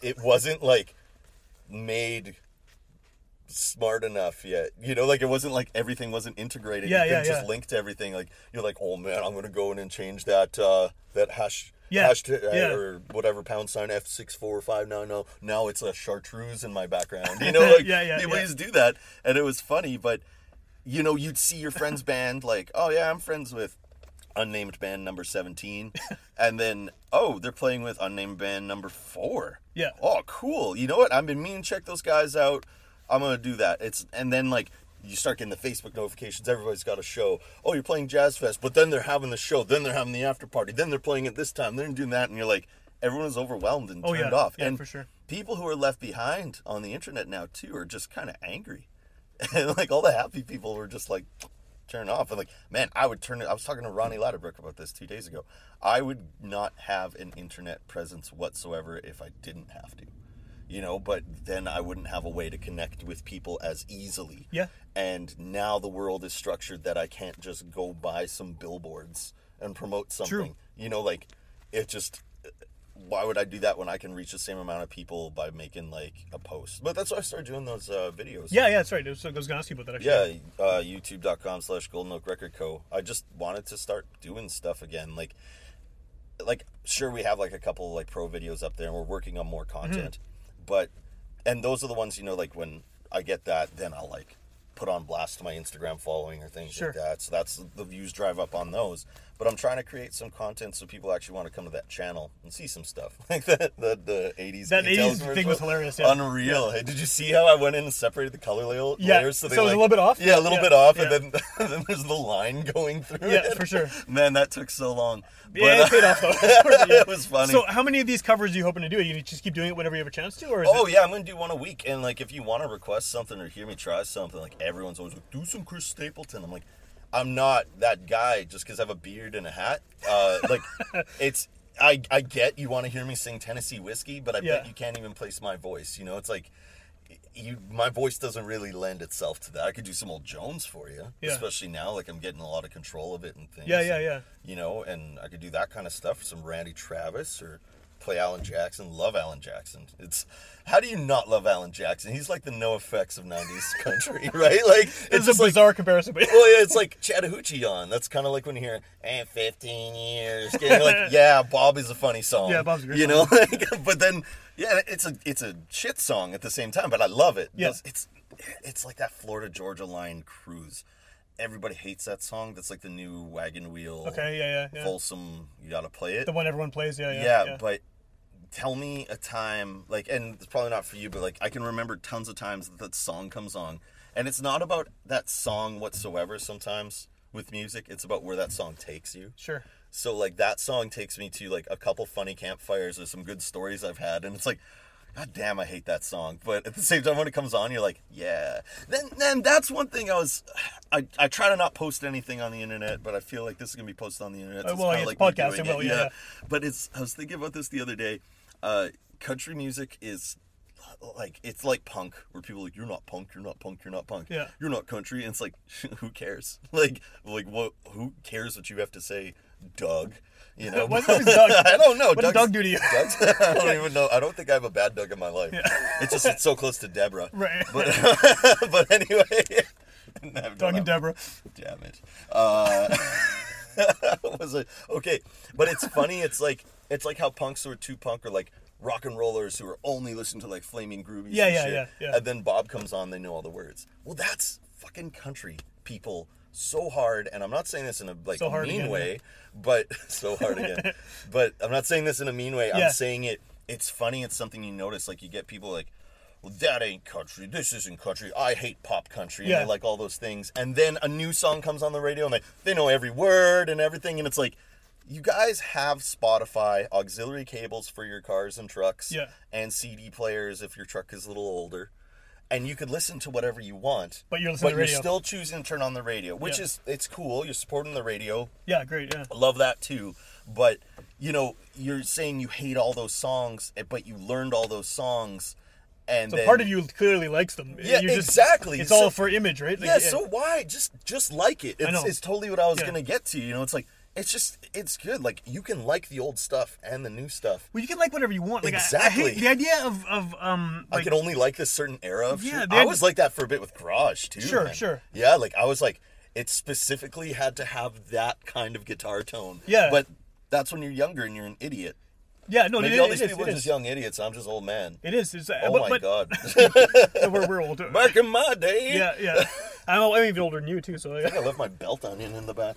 it wasn't like made smart enough yet. You know, like it wasn't like everything wasn't integrated.
Yeah,
you
yeah,
just
yeah.
link to everything. Like you're like, oh man, I'm gonna go in and change that uh that hash
Yeah,
hashtag uh,
yeah.
or whatever pound sign F six four five nine no. Now it's a chartreuse in my background. You know, like
Yeah, yeah,
people
yeah.
to do that, and it was funny, but you know, you'd see your friend's band like, oh yeah, I'm friends with unnamed band number 17 and then oh they're playing with unnamed band number 4
Yeah.
oh cool. You know what? I've been meaning to check those guys out. I'm gonna do that. It's and then like you start getting the facebook notifications. Everybody's got a show. Oh you're playing jazz fest but then they're having the show. Then they're having the after party. Then they're playing it this time. They're doing that and you're like everyone is overwhelmed and
Oh,
turned
yeah.
off.
Yeah,
and
for sure.
people who are left behind on the internet now too are just kind of angry. And like all the happy people were just like turn off. And like man i would turn it i was talking to ronnie ladderbrook about this two days ago. I would not have an internet presence whatsoever if i didn't have to you know? But then i wouldn't have a way to connect with people as easily.
Yeah.
and now the world is structured that i can't just go buy some billboards and promote something. True. you know like it just why would I do that when I can reach the same amount of people by making like a post? But that's why I started doing those uh, videos.
yeah, yeah, that's right. I was, I was gonna ask you about that actually.
Yeah, uh, youtube.com slash Golden Oak Record Co. I just wanted to start doing stuff again. Like, like sure we have like a couple like pro videos up there and we're working on more content, but and those are the ones you know like when I get that then I'll like put on blast to my Instagram following or things
Sure.
like that. So that's the views drive up on those. But I'm trying to create some content so people actually want to come to that channel and see some stuff like that. The the 80s.
That 80s thing was hilarious, yeah.
Unreal. Hey, did you see how I went in and separated the color layer,
Yeah,
layers?
so
they,
it was a little bit off?
Yeah, a little
Yeah,
bit off,
yeah.
and then and then there's the line going through.
Yeah,
it.
for sure.
Man, that took so long.
Yeah,
But,
it paid off though. Yeah.
it was funny.
So, how many of these covers are you hoping to do? Are you just keep doing it whenever you have a chance to, or is
Oh
it,
yeah, I'm gonna do one a week. And like, if you want to request something or hear me try something, like everyone's always like, "Do some Chris Stapleton." I'm like, I'm not that guy just because I have a beard and a hat. Uh, like, it's I I get you want to hear me sing Tennessee whiskey, but I
Yeah.
bet you can't even place my voice. You know, it's like. You, my voice doesn't really lend itself to that. I could do some old Jones for you,
Yeah.
especially now. Like I'm getting a lot of control of it and things.
Yeah, yeah,
and,
yeah.
You know, and I could do that kind of stuff. Some Randy Travis or play Alan Jackson. Love Alan Jackson. It's how do you not love Alan Jackson? He's like the NOFX of '90s country, right? Like it's
a
like.
bizarre comparison, but
Well, yeah, it's like Chattahoochee on. That's kind of like when you hear "and 15 years." And you're like, yeah, Bob is a funny song.
Yeah, Bob's a great
You know, like, but then yeah, it's a it's a shit song at the same time, but I love it.
Yeah.
It's it's, it's like that Florida Georgia line cruise. Everybody hates that song. That's like the new wagon wheel.
okay, yeah, yeah, yeah.
Folsom, you gotta play it.
The one everyone plays, yeah, yeah.
yeah,
yeah.
but tell me a time like and it's probably not for you but like i can remember tons of times that that song comes on. And it's not about that song whatsoever sometimes with music. It's about where that song takes you.
Sure.
so like that song takes me to like a couple funny campfires or some good stories i've had and it's like god damn i hate that song. But at the same time when it comes on you're like yeah. Then then that's one thing i was i, I try to not post anything on the internet but i feel like this is gonna be posted on the internet.
Uh,
it's
well,
kinda
it's
like me
podcast, it will, yeah, yeah.
but it's i was thinking about this the other day uh country music is like it's like punk where people are like you're not punk you're not punk you're not punk.
Yeah.
you're not country. And it's like who cares? Like like what who cares what you have to say doug? You know?
What's Doug?
i don't know.
What did Doug do to you?
I don't even know. I don't think i have a bad doug in my life. Yeah. it's just it's so close to deborah.
Right.
but but anyway.
Doug and Deborah.
damn it. Uh was it okay but it's funny it's like it's like how punks who are too punk are like rock and rollers who are only listening to like flaming groovies
Yeah,
and
yeah,
shit.
yeah, yeah.
and then bob comes on they know all the words well that's fucking country people so hard and i'm not saying this in a like
So hard
mean
again,
way but so hard again but i'm not saying this in a mean way
Yeah.
i'm saying it it's funny it's something you notice like you get people like that ain't country. This isn't country. I hate pop country. And
Yeah.
they like all those things. And then a new song comes on the radio and they, they know every word and everything. And it's like, you guys have Spotify, auxiliary cables for your cars and trucks,
Yeah.
and CD players if your truck is a little older. And you could listen to whatever you want.
But you're listening
but you're still choosing to turn on the radio, which
Yeah.
is, it's cool. You're supporting the radio.
Yeah, great, yeah.
I love that too. But you know, you're saying you hate all those songs, eh, but you learned all those songs, and
So
then,
part of you clearly likes them.
Yeah,
just-
exactly.
It's
So-
all for image, right? Like,
yeah, So why just just like it? It's,
know.
it's totally what I was
Yeah.
gonna get to. You know, it's like it's just it's good. Like you can like the old stuff and the new stuff.
Well, you can like whatever you want. Like, I- I,
Exactly.
hate the idea of, of um,
I can only like this certain era of
Yeah,
I was like that for a bit with garage too.
Sure,
man.
sure.
Yeah, like I was like it specifically had to have that kind of guitar tone.
Yeah.
but that's when you're younger and you're an idiot.
Yeah, no,
Maybe
it,
all
it
these
is,
people
it
are
is.
just young idiots. I'm just old man.
It is. It's, uh,
Oh
but,
my
but,
god!
We're, we're old.
Back in my day,
Yeah, yeah. I'm, I'm even older than you too, so yeah.
I left my belt onion in the back.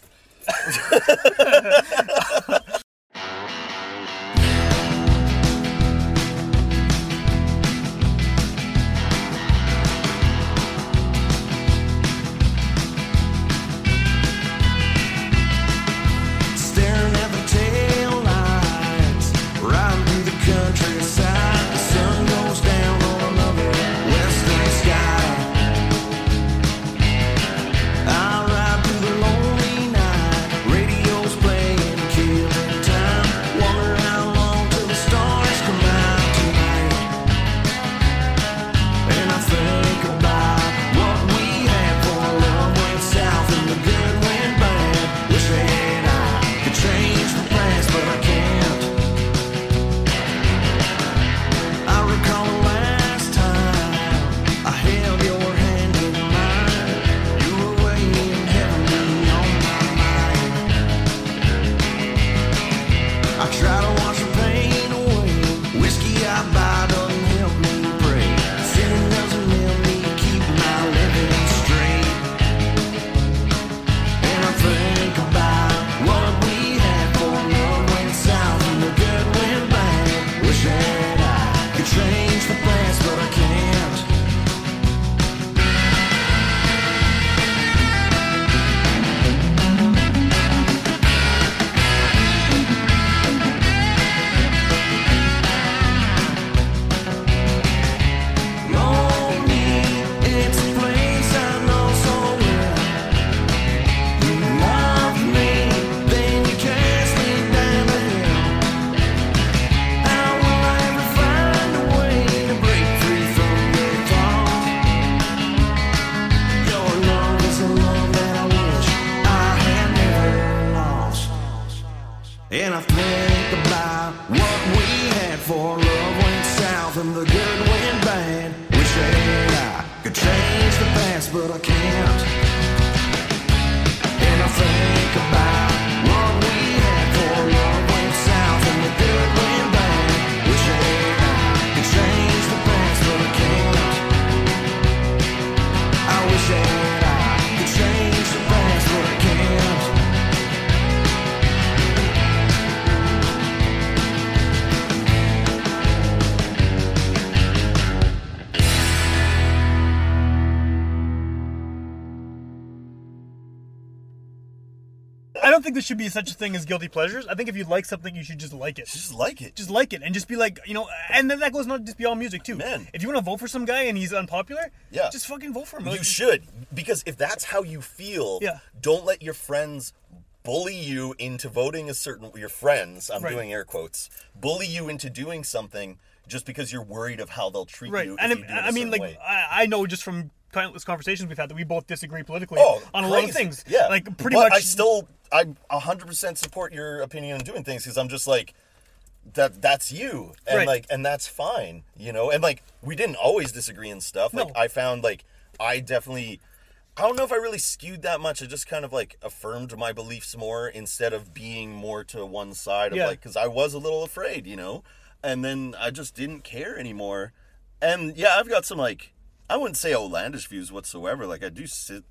Should be such a thing as guilty pleasures. I think if you like something, you should just like it.
Just like it.
Just like it, and just be like, you know, and then that goes not just beyond music too.
Man.
if you want to vote for some guy and he's unpopular,
Yeah.
just fucking vote for him.
You
Like,
should, because if that's how you feel,
Yeah.
don't let your friends bully you into voting a certain. Your friends, I'm
Right.
doing air quotes, bully you into doing something just because you're worried of how they'll treat
right?
you.
And
if you
I-
do it a
I mean, like. I, I know just from countless conversations we've had that we both disagree politically
Oh,
on a lot of things.
Yeah,
like pretty
but
much.
I still, I 100% support your opinion on doing things because I'm just like, that that's you, and
Right.
like, and that's fine, you know. And like, we didn't always disagree in stuff. Like,
No.
I found like, I definitely. I don't know if I really skewed that much. I just kind of like affirmed my beliefs more instead of being more to one side of
Yeah.
like because I was a little afraid, you know, and then I just didn't care anymore. And yeah, I've got some like I wouldn't say outlandish views whatsoever. Like I do sit.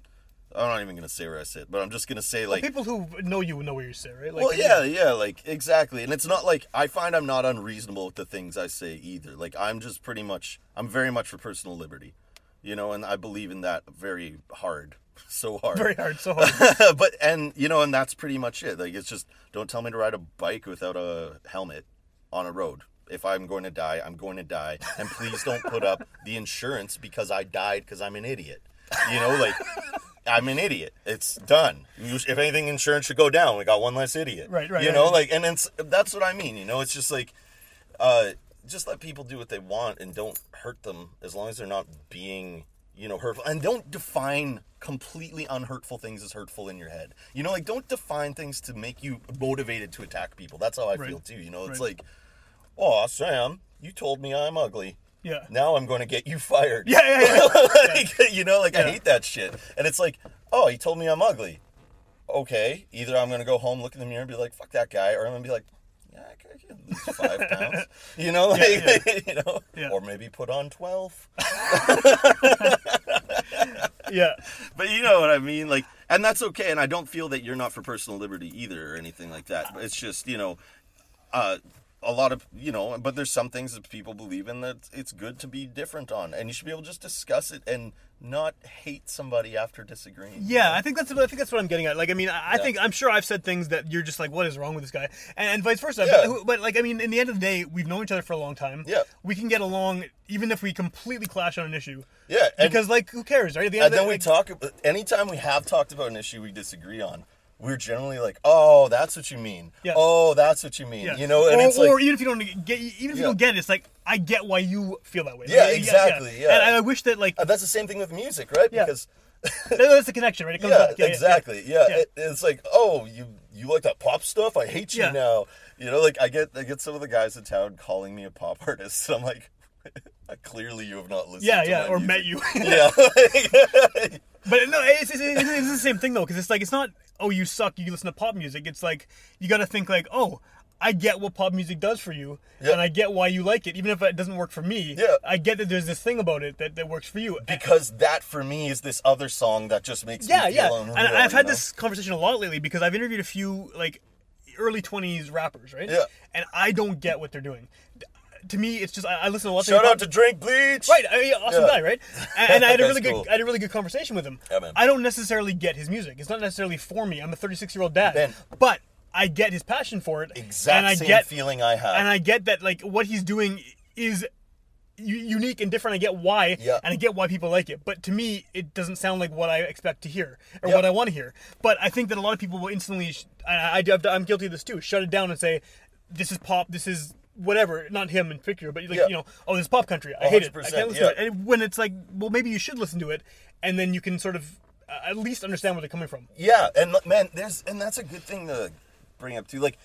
I'm not even gonna say where I sit, but I'm just gonna say like
people who know you know where you sit, right? Like,
well, yeah, yeah, like exactly. And it's not like I find I'm not unreasonable with the things I say either. Like I'm just pretty much I'm very much for personal liberty. You know, and I believe in that very hard. So hard.
very hard, so hard.
but and you know, and that's pretty much it. Like it's just don't tell me to ride a bike without a helmet on a road. If I'm going to die, I'm going to die. And please don't put up the insurance because I died because I'm an idiot. You know, like I'm an idiot. It's done. If anything, insurance should go down. We got one less idiot.
Right, right,
You know,
right.
like, and it's that's what I mean. You know, it's just like, uh, just let people do what they want and don't hurt them as long as they're not being, you know, hurtful. And don't define completely unhurtful things as hurtful in your head. You know, like don't define things to make you motivated to attack people. That's how I
Right.
feel too. You know, it's
Right.
like, oh, Sam, you told me I'm ugly.
Yeah.
Now I'm going to get you fired.
Yeah, yeah, yeah.
like, you know, like I hate that shit. And it's like, oh, he told me I'm ugly. Okay, either I'm gonna go home, look in the mirror, and be like, "Fuck that guy," or I'm gonna be like, "Yeah, I could, lose five pounds," you know, like,
yeah.
you know,
Yeah.
or maybe put on twelve.
yeah.
But you know what I mean, like, and that's okay. And I don't feel that you're not for personal liberty either or anything like that. But it's just, you know, uh, a lot of you know, but there's some things that people believe in that it's good to be different on, and you should be able to just discuss it and not hate somebody after disagreeing.
Yeah. I think that's I think that's what I'm getting at. Like, I mean, I, I
Yeah.
think I'm sure I've said things that you're just like, what is wrong with this guy, and, and vice versa.
Yeah.
But, but like, I mean, in the end of the day, we've known each other for a long time.
Yeah.
we can get along even if we completely clash on an issue.
Yeah,
because like, who cares, right? At the end
and
of
then
the,
we
like,
talk anytime we have talked about an issue we disagree on we're generally like oh that's what you mean
Yeah.
oh that's what you mean
Yeah.
you know and
or,
it's like
or even if you don't get, even if you don't get it, it's like I get why you feel that way.
Yeah,
Like,
exactly, yeah.
And I wish that like
uh, that's the same thing with music right
Yeah.
because
that's the connection, right? It comes
yeah,
back. Yeah, yeah,
exactly yeah,
Yeah.
It, it's like oh you you like that pop stuff i hate you
Yeah.
now you know like i get i get some of the guys in town calling me a pop artist and i'm like clearly you have not listened
Yeah,
to
yeah, or
music.
met you.
yeah
But no, it's, it's, it's, it's the same thing though, because it's like it's not oh you suck, you listen to pop music. It's like you got to think like oh. I get what pop music does for you,
Yeah.
and I get why you like it, even if it doesn't work for me.
Yeah.
I get that there's this thing about it that, that works for you.
because that for me is this other song that just makes
yeah,
me
yeah.
feel
And I've had
know?
this conversation a lot lately because I've interviewed a few like early twenties rappers, right?
Yeah.
And I don't get what they're doing. To me, it's just I, I listen to lots of
shout out to drink bleach
Right, I mean, awesome
Yeah.
guy, right? And, and I had a really good,
cool.
I had a really good conversation with him.
Yeah, man.
I don't necessarily get his music. It's not necessarily for me. I'm a 36 year old dad,
Ben.
but I get his passion for it.
exact
and I
same
get,
feeling I have.
and I get that like what he's doing is unique and different. I get why,
Yeah.
and I get why people like it. But to me, it doesn't sound like what I expect to hear or
Yeah.
what I want to hear. But I think that a lot of people will instantly, sh- I, I, I'm guilty of this too, shut it down and say, "This is pop. This is." Whatever, not him in particular, but like
Yeah.
you know, oh, this pop country. I hate it. I can't listen
yeah.
to it. And when it's like, well, maybe you should listen to it, and then you can sort of uh, at least understand where they're coming from.
Yeah, and man, there's and that's a good thing to bring up too. Like,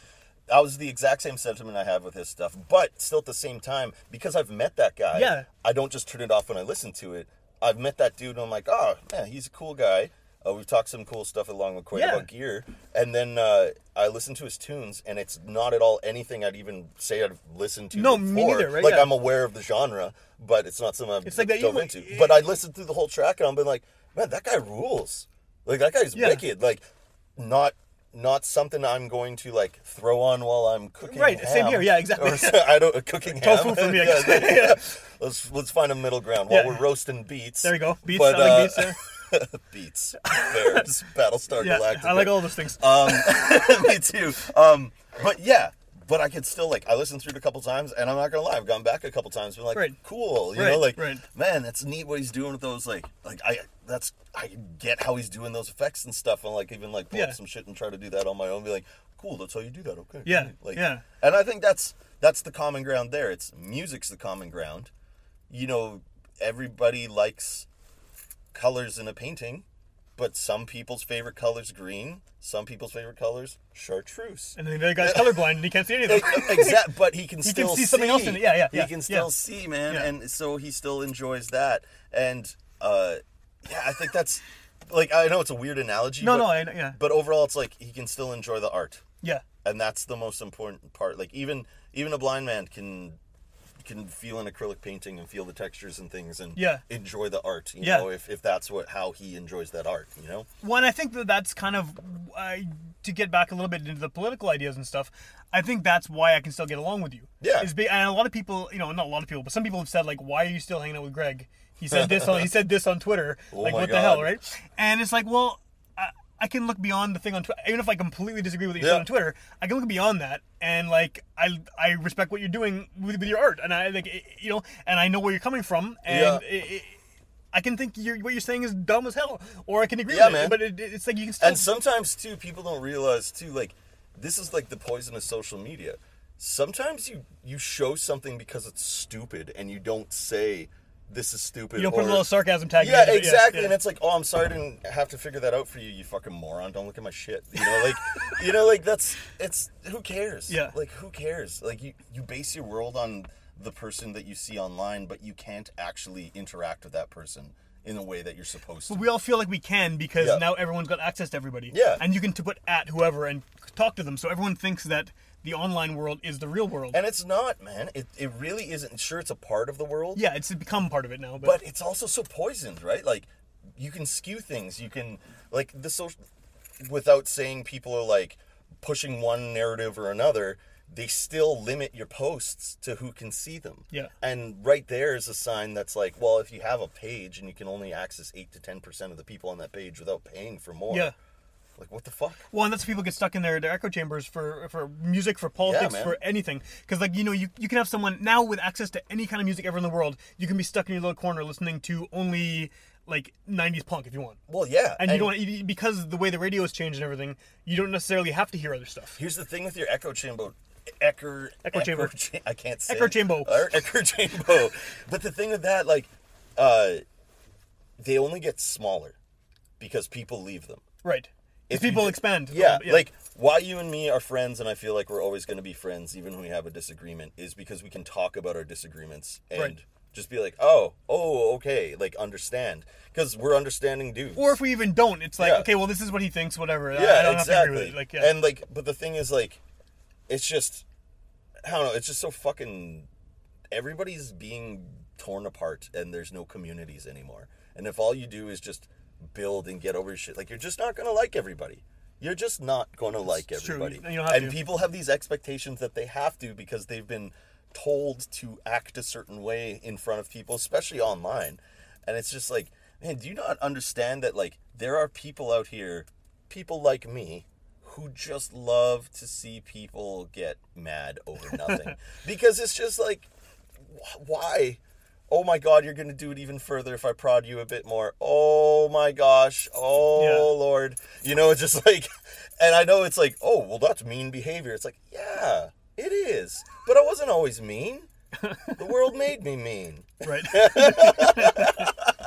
that was the exact same sentiment I have with his stuff, but still at the same time, because I've met that guy,
Yeah.
I don't just turn it off when I listen to it. I've met that dude, and I'm like, oh man, he's a cool guy. Uh, we've talked some cool stuff along with Quaid
Yeah.
about gear, and then uh, I listen to his tunes, and it's not at all anything I'd even say I've listened to.
No,
before.
me neither, right?
Like
Yeah.
I'm aware of the genre, but it's not something I've
It's like that
dove into. But I listened through the whole track, and I've been like, man, that guy rules. Like that guy's
Yeah.
wicked. Like not not something I'm going to like throw on while I'm cooking.
Right, same here. Yeah, exactly.
Or, I don't cooking
Tofu
ham.
for me,
yeah, yeah. Let's let's find a middle ground while
Yeah.
we're roasting beets.
There you go. Beets,
But,
I like
uh,
beets.
Beats, Bears, Battlestar
Yeah,
Galactica.
I like all those things.
Um, me too. Um, but yeah, but I could still like I listened through it a couple times, and I'm not gonna lie, I've gone back a couple times, been like,
Right.
cool, you
Right,
know, like,
right.
man, that's neat what he's doing with those, like, like I that's I get how he's doing those effects and stuff, and like even like pull
Yeah.
up some shit and try to do that on my own, be like, cool, that's how you do that, okay,
Yeah,
like,
yeah.
and I think that's that's the common ground there. It's music's the common ground. You know, everybody likes colors in a painting, but some people's favorite color's green, some people's favorite color's chartreuse.
and then the other guy's colorblind and he can't see anything.
exact, but he can
can
still
see something else in it. Yeah, yeah,
He
yeah,
can still
yeah.
see, man,
Yeah.
and so he still enjoys that. And uh, yeah, I think that's like I know it's a weird analogy.
No,
but,
no, I know, yeah.
But overall, it's like he can still enjoy the art
yeah,
and that's the most important part like even even a blind man can can feel an acrylic painting and feel the textures and things and
Yeah.
enjoy the art you
Yeah.
know if, if that's what how he enjoys that art you know
Well, and I think that that's kind of uh, to get back a little bit into the political ideas and stuff. I think that's why I can still get along with you.
Yeah.
Is be, and a lot of people, you know, not a lot of people, but some people have said like, "Why are you still hanging out with Greg?" He said this. on, he said this on Twitter.
Oh
like, what the hell, right? And it's like, well, I, can look beyond the thing on Twitter. Even if I completely disagree with what you
Yeah.
said on Twitter, I can look beyond that. And like, I I respect what you're doing with, with your art, and I like, it- you know, and I know where you're coming from, and.
Yeah.
It, it, I can think you're, what you're saying is dumb as hell, or I can agree
Yeah,
with
man.
it. But it, it's like you can still
and sometimes too people don't realize too like this is like the poison of social media sometimes you you show something because it's stupid and you don't say this is stupid
You don't put a little sarcasm tag.
yeah,
in it,
exactly.
yeah.
And it's like, oh, I'm sorry, I didn't have to figure that out for you, you fucking moron. Don't look at my shit. You know, like, you know, like that's it's who cares?
Yeah.
Like, who cares? Like, you you base your world on the person that you see online, but you can't actually interact with that person in a way that you're supposed to.
But we all feel like we can because
Yeah.
now everyone's got access to everybody.
Yeah.
And you can to put at whoever and talk to them, so everyone thinks that the online world is the real world.
and it's not, man. It it really isn't. Sure, it's a part of the world.
yeah, it's become part of it now. But,
but it's also so poisoned, right? Like you can skew things. You can like the social without saying people are like pushing one narrative or another. They still limit your posts to who can see them.
Yeah.
And right there is a sign that's like, well, if you have a page and you can only access eight to ten percent of the people on that page without paying for more.
yeah.
Like what the fuck?
Well, and that's people get stuck in their, their echo chambers for for music, for politics,
man.
for anything. Because like you know, you you can have someone now with access to any kind of music ever in the world. You can be stuck in your little corner listening to only like '90s punk if you want.
Well, yeah.
And, you don't you- because the way the radio has changed and everything, you don't necessarily have to hear other stuff.
Here's the thing with your echo chamber. Echo,
Echo chamber.
cha- I can't say
Echo chamber.
Echo chamber. but the thing with that, like, uh, they only get smaller because people leave them.
Right. If people
d-
expand.
Yeah,
yeah.
like why you and me are friends, and I feel like we're always going to be friends, even when we have a disagreement, is because we can talk about our disagreements and
Right.
just be like, oh, oh, okay, like understand, because we're understanding dudes.
Or if we even don't, it's like,
Yeah.
okay, well, this is what he thinks, whatever.
Yeah,
don't have to agree
exactly.
with. Like, yeah.
And like, but the thing is, like, it's just, I don't know. It's just so fucking. Everybody's being torn apart, and there's no communities anymore. And if all you do is just build and get over your shit, like you're just not gonna like everybody. You're just not gonna like
true.
everybody.
You
and
to.
people have these expectations that they have to because they've been told to act a certain way in front of people, especially online. And it's just like, man, do you not understand that like there are people out here, people like me, who just love to see people get mad over nothing. because it's just like why? Oh my god, you're going to do it even further if I prod you a bit more. Oh my gosh. Oh
Yeah.
lord. You know, it's just like and I know it's like, "Oh, well that's mean behavior." It's like, "Yeah, it is." But I wasn't always mean. the world made me mean.
right.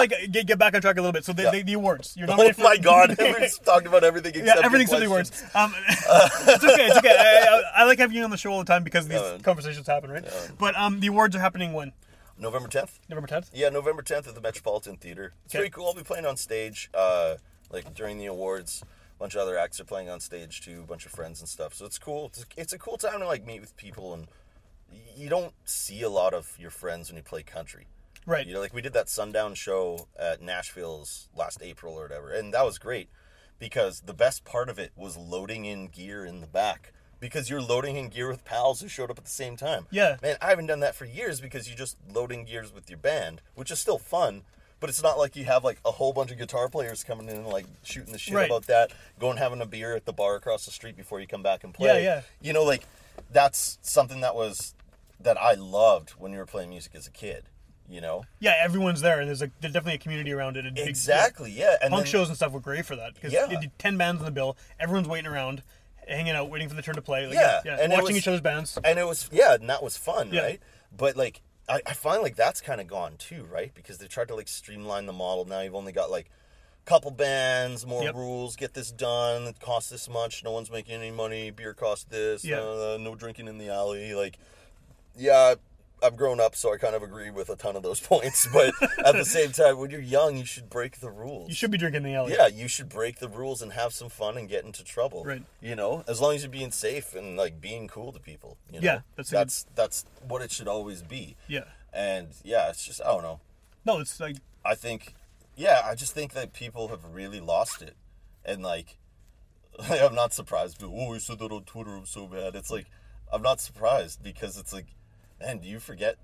like get, get back on track a little bit. So the,
Yeah.
the, the awards. You're
Oh
nominated for
my god, we've talked about everything except
yeah, everything's in the awards. Um, it's okay. It's okay. I, I, I like having you on the show all the time because these
Yeah,
conversations happen, right? But um, the awards are happening when
November 10th?
November 10th.
Yeah, November 10th at the Metropolitan Theater. It's
Okay.
pretty cool. I'll be playing on stage, uh, like during the awards. A bunch of other acts are playing on stage too. A bunch of friends and stuff. So it's cool. It's, it's a cool time to like meet with people, and you don't see a lot of your friends when you play country.
Right.
You know, like we did that sundown show at Nashville's last April or whatever, and that was great because the best part of it was loading in gear in the back because you're loading in gear with pals who showed up at the same time.
Yeah.
Man, I haven't done that for years because you're just loading gears with your band, which is still fun. But it's not like you have like a whole bunch of guitar players coming in and like shooting the shit
Right.
about that, going having a beer at the bar across the street before you come back and play.
Yeah, yeah.
You know, like that's something that was that I loved when you were playing music as a kid. You know,
Yeah, everyone's there, and there's a there's definitely a community around it. And big-
exactly. Yeah, and
punk
then-
shows and stuff were great for that because
Yeah.
they did ten bands on the bill. Everyone's waiting around, hanging out, waiting for the turn to play. Like,
Yeah,
yeah,
and
watching
was-
each other's bands.
and it was yeah, and that was fun,
Yeah.
right? But like I, I find like that's kind of gone too, right? Because they tried to like streamline the model. Now you've only got like a couple bands, more
Yep.
rules, get this done, it costs this much, no one's making any money, beer costs this,
Yeah.
uh, no drinking in the alley, like yeah, I've grown up, so I kind of agree with a ton of those points. But at the same time, when you're young, you should break the rules.
You should be drinking the alley.
Yeah, you should break the rules and have some fun and get into trouble.
Right.
You know, as long as you're being safe and like being cool to people. You know?
Yeah, that's a good-
that's that's what it should always be.
Yeah.
And yeah, it's just I don't know.
No, it's like
I think, yeah, I just think that people have really lost it, and like, I'm not surprised. But, oh, you said that on Twitter. I'm so bad. It's like, I'm not surprised because it's like, man, do you forget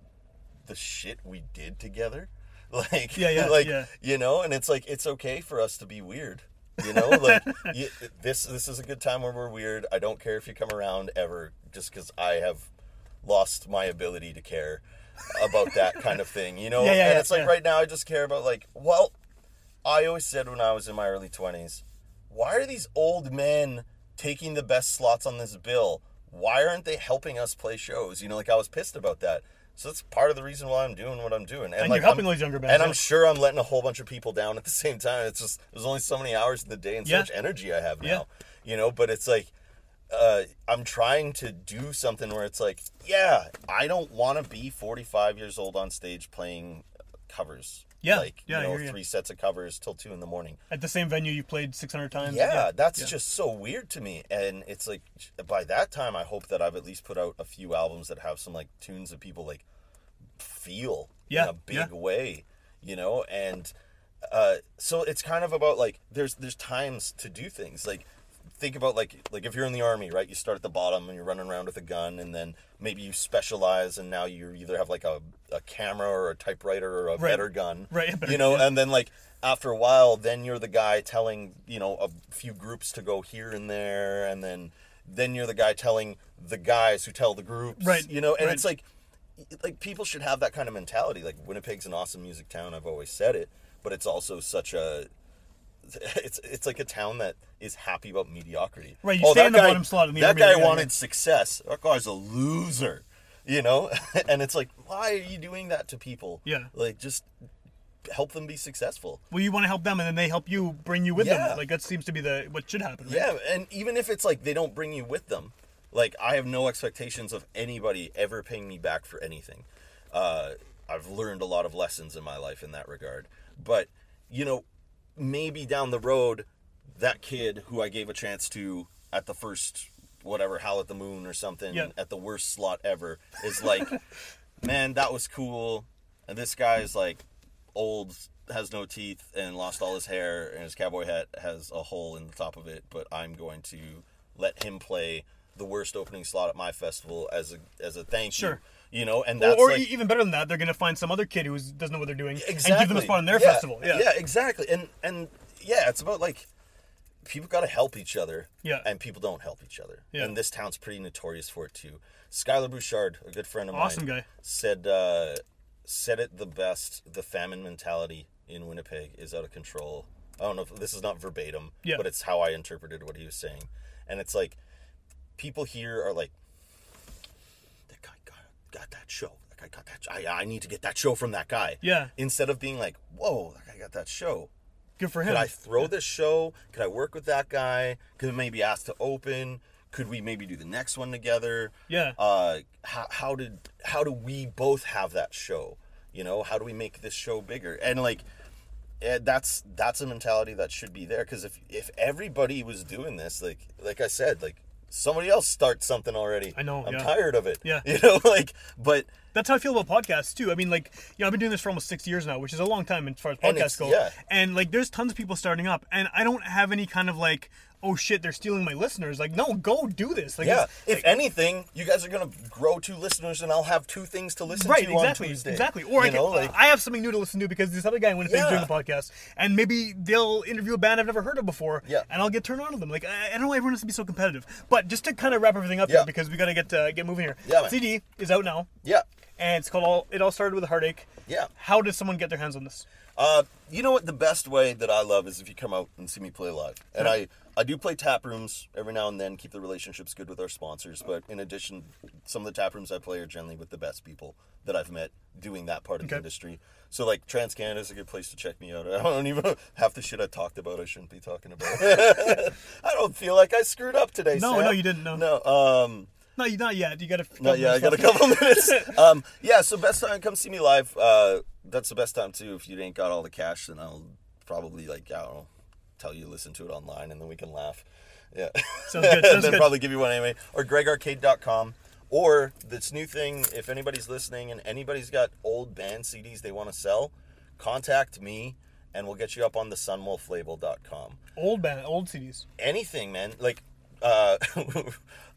the shit we did together? Like,
Yeah, yeah,
like
yeah.
you know, and it's like it's okay for us to be weird. You know, like you, this this is a good time where we're weird. I don't care if you come around ever, just because I have lost my ability to care about that kind of thing. You know,
Yeah, yeah,
and it's like right now I just care about like, well, I always said when I was in my early twenties, why are these old men taking the best slots on this bill? Why aren't they helping us play shows? You know, like I was pissed about that. So that's part of the reason why I'm doing what I'm doing.
And
like,
you're helping
I'm-
younger bands,
And. I'm sure I'm letting a whole bunch of people down at the same time. It's just there's only so many hours in the day and so
Yeah.
much energy I have now.
Yeah.
You know, but it's like uh, I'm trying to do something where it's like, yeah, I don't want to be 45 years old on stage playing covers.
Yeah,
like
yeah,
you know, three sets of covers till two in the morning.
at the same venue you played 600 times.
Yeah, that's
yeah.
just so weird to me. And it's like by that time, I hope that I've at least put out a few albums that have some like tunes that people like feel
Yeah,
in a big
yeah.
way, you know. And uh, so it's kind of about like there's there's times to do things like think about like like if you're in the army right you start at the bottom and you're running around with a gun and then maybe you specialize and now you either have like a, a camera or a typewriter or a
Right.
better gun
Right, better
you know
yeah.
and then like after a while then you're the guy telling you know a few groups to go here and there and then then you're the guy telling the guys who tell the groups
Right,
you know and
right.
it's like like people should have that kind of mentality like winnipeg's an awesome music town i've always said it but it's also such a it's it's like a town that is happy about mediocrity.
Right, you
Oh,
stay in the bottom slot in the
that guy
yeah, yeah.
wanted success. That guy's a loser, you know. and it's like, why are you doing that to people?
Yeah.
like just help them be successful.
Well, you want to help them, and then they help you, bring you with
Yeah.
them. Like that seems to be the what should happen. Right?
Yeah, and even if it's like they don't bring you with them, like I have no expectations of anybody ever paying me back for anything. Uh, I've learned a lot of lessons in my life in that regard. But you know, maybe down the road, that kid who I gave a chance to at the first whatever Howl at the Moon or something
Yeah.
at the worst slot ever is like, man, that was cool. And this guy is like old, has no teeth, and lost all his hair, and his cowboy hat has a hole in the top of it. But I'm going to let him play the worst opening slot at my festival as a as a thank
Sure.
you. You know, and
Or,
that's
or
like,
e- even better than that, they're gonna find some other kid who doesn't know what they're doing
exactly.
and give them a spot on their
Yeah,
festival. Yeah.
yeah, exactly. And and yeah, it's about like people got to help each other.
Yeah.
and people don't help each other.
Yeah.
and this town's pretty notorious for it too. Skylar Bouchard, a good friend of
Awesome
mine,
guy.
said uh, said it the best. The famine mentality in Winnipeg is out of control. I don't know if this is not verbatim,
Yeah.
but it's how I interpreted what he was saying. And it's like people here are like, got, that show. That guy got that. I, I need to get that show from that guy.
Yeah.
Instead of being like, whoa, that guy got that show.
Good for him.
Could I throw this show? Could I work with that guy? Could I maybe ask to open? Could we maybe do the next one together?
Yeah.
Uh, how, how did how do we both have that show? You know, how do we make this show bigger? And like, eh, that's that's a mentality that should be there because if if everybody was doing this, like like I said, like somebody else start something already.
I know,
I'm
yeah.
tired of it.
Yeah.
You know, like, but
That's how I feel about podcasts too. I mean, like, you know, I've been doing this for almost six years now, which is a long time as far as podcasts go.
yeah.
And like, there's tons of people starting up, and I don't have any kind of like, oh shit, they're stealing my listeners. Like, no, go do this. Like,
yeah, if anything, you guys are gonna grow two listeners, and I'll have two things to listen
right,
to
exactly,
on Tuesday.
exactly. Or I, can,
know, like
I have something new to listen to because this other guy in Winnipeg's
Yeah.
doing the podcast, and maybe they'll interview a band I've never heard of before,
Yeah.
and I'll get turned on to them. Like, I, I don't know, why everyone has to be so competitive. But just to kind of wrap everything up
Yeah.
here, because we gotta get uh, get moving here.
Yeah, man.
CD is out now,
yeah,
and it's called all. It all started with a heartache.
yeah.
How does someone get their hands on this?
Uh, you know what? The best way that I love is if you come out and see me play live. And I, I do play tap rooms every now and then, keep the relationships good with our sponsors. But in addition, some of the tap rooms I play are generally with the best people that I've met doing that part of the
Okay.
industry. So like Trans Canada is a good place to check me out. I don't even half the shit I talked about. I shouldn't be talking about. I don't feel like I screwed up today.
No,
Sam.
no, you didn't, no.
No. Um.
No, you not yet. You got to.
No, yeah, I got a couple minutes. Um, yeah, so best time, come see me live. Uh, that's the best time too. If you ain't got all the cash, then I'll probably like I don't know, tell you listen to it online, and then we can laugh. Yeah,
Sounds good,
and then
good.
probably give you one anyway, or GregArcade.com, or this new thing. If anybody's listening and anybody's got old band CDs they want to sell, contact me, and we'll get you up on the SunwolfLabel.com
Old band, old CDs.
anything, man. Like, uh,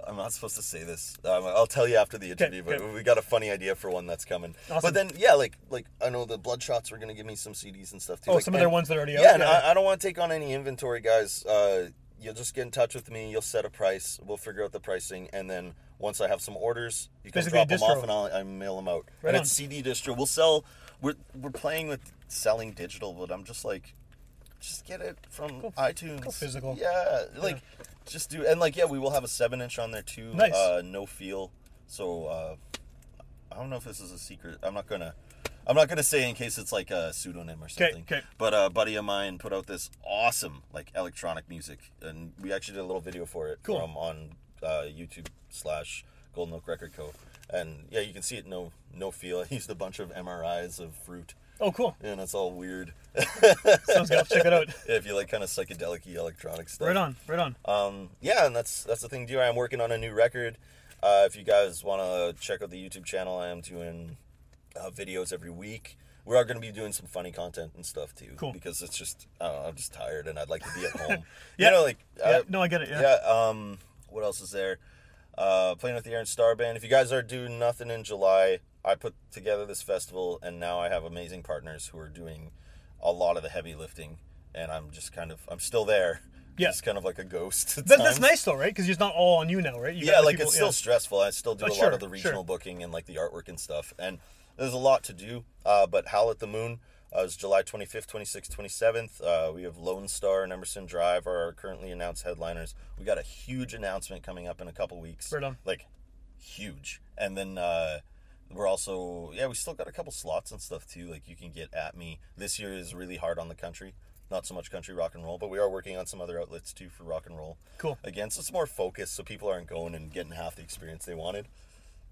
I'm not supposed to say this. Um, I'll tell you after the interview.
okay.
But we got a funny idea for one that's coming.
Awesome.
But then, yeah, like, like I know the Bloodshots were gonna give me some CDs and stuff too.
Oh,
Like,
some of their ones that are already out?
Yeah, and
Yeah.
I, I don't want to take on any inventory, guys. Uh, you'll just get in touch with me. You'll set a price. We'll figure out the pricing, and then once I have some orders, you can
Basically
drop them off, and I'll I mail them out.
Right
and
on.
it's CD distro. We'll sell. We're we're playing with selling digital, but I'm just like just get it from iTunes.
go physical.
Yeah, like just do and like yeah, we will have a seven inch on there too.
Nice.
Uh, no feel. So uh, I don't know if this is a secret. I'm not gonna. I'm not gonna say in case it's like a pseudonym or something.
'kay.
But a buddy of mine put out this awesome like electronic music, and we actually did a little video for it
Cool.
from on uh, YouTube slash Golden Oak Record Co. And yeah, you can see it. No, no feel. I used a bunch of MRIs of fruit,
Oh, cool.
and it's all weird.
Sounds good. Check it out.
if you like kind of psychedelic electronic stuff.
Right on. Right on.
Um, yeah, and that's that's the thing. Do I'm working on a new record. Uh, if you guys want to check out the YouTube channel, I am doing uh, videos every week. We are going to be doing some funny content and stuff too.
Cool.
Because it's just I don't know, I'm just tired and I'd like to be at home.
Yeah.
You know, like
Yeah,
uh,
no, I get it. Yeah.
yeah. Um, what else is there? Uh, playing with the Aaron Star Band. If you guys are doing nothing in July, I put together this festival, and now I have amazing partners who are doing a lot of the heavy lifting, and I'm just kind of I'm still there.
Yeah.
Just kind of like a ghost. at
That, that's nice though, right? Because it's not all on you now, right? You
Yeah, like
people-
it's still
yeah.
stressful. I still do
Oh,
a
sure,
lot of the
sure.
regional booking and like the artwork and stuff, and there's a lot to do. Uh, but Howl at the Moon uh, is July 25th, 26th, 27th. Uh, we have Lonestar and Emerson Drive are our currently announced headliners. We got a huge announcement coming up in a couple weeks.
Right on.
Like huge, and then uh, we're also yeah we still got a couple slots and stuff too. Like you can get at me. This year is really hard on the country. Not so much country rock and roll, but we are working on some other outlets too for rock and roll.
Cool.
Again, so it's more focused, so people aren't going and getting half the experience they wanted.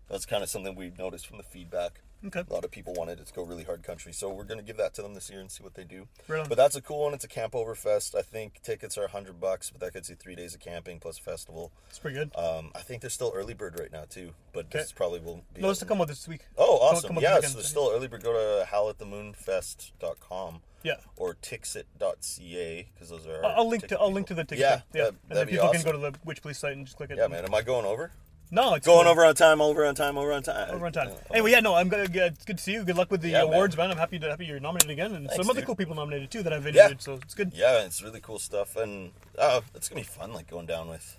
That's kind of something we've noticed from the feedback.
Okay.
A lot of people wanted it to go really hard country, so we're gonna give that to them this year and see what they do.
Right.
But that's a cool one. It's a camp over fest. I think tickets are hundred bucks, but that gets you three days of camping plus festival.
It's pretty good.
Um, I think there's still early bird right now too, but
Okay.
this probably will be.
no, it's to come out this week.
Oh, awesome! yeah, so there's still early bird. Go to howlatthemoonfest.com
Yeah.
or tixit.ca because those are.
I'll, link to I'll link to the ticket.
Yeah,
yeah.
that-
and then people
awesome.
can go to the Witch Police site and just click it.
Yeah, man. Am I going over?
No, it's
Going
cool.
over on time, over on time, over on time.
over on time.
Oh,
Anyway, yeah, no, I'm good. It's good to see you. Good luck with the
Yeah,
awards, man. I'm happy to happy you're nominated again, and
Thanks,
some other
dude.
cool people nominated too that I've
Yeah.
interviewed. So it's good.
Yeah, it's really cool stuff, and uh, it's gonna be fun. Like going down with,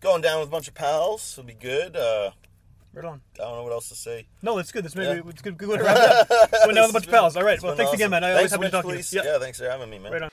going down with a bunch of pals. It'll be good. Uh,
Right on.
I don't know what else to say.
No, it's good. This maybe
Yeah.
it's good. Good way to wrap it up. Going down with a bunch of pals. All right. Well, thanks again, man. I always
Thanks,
happy to talk to you. Yeah.
yeah, thanks for having me, man.
Right on.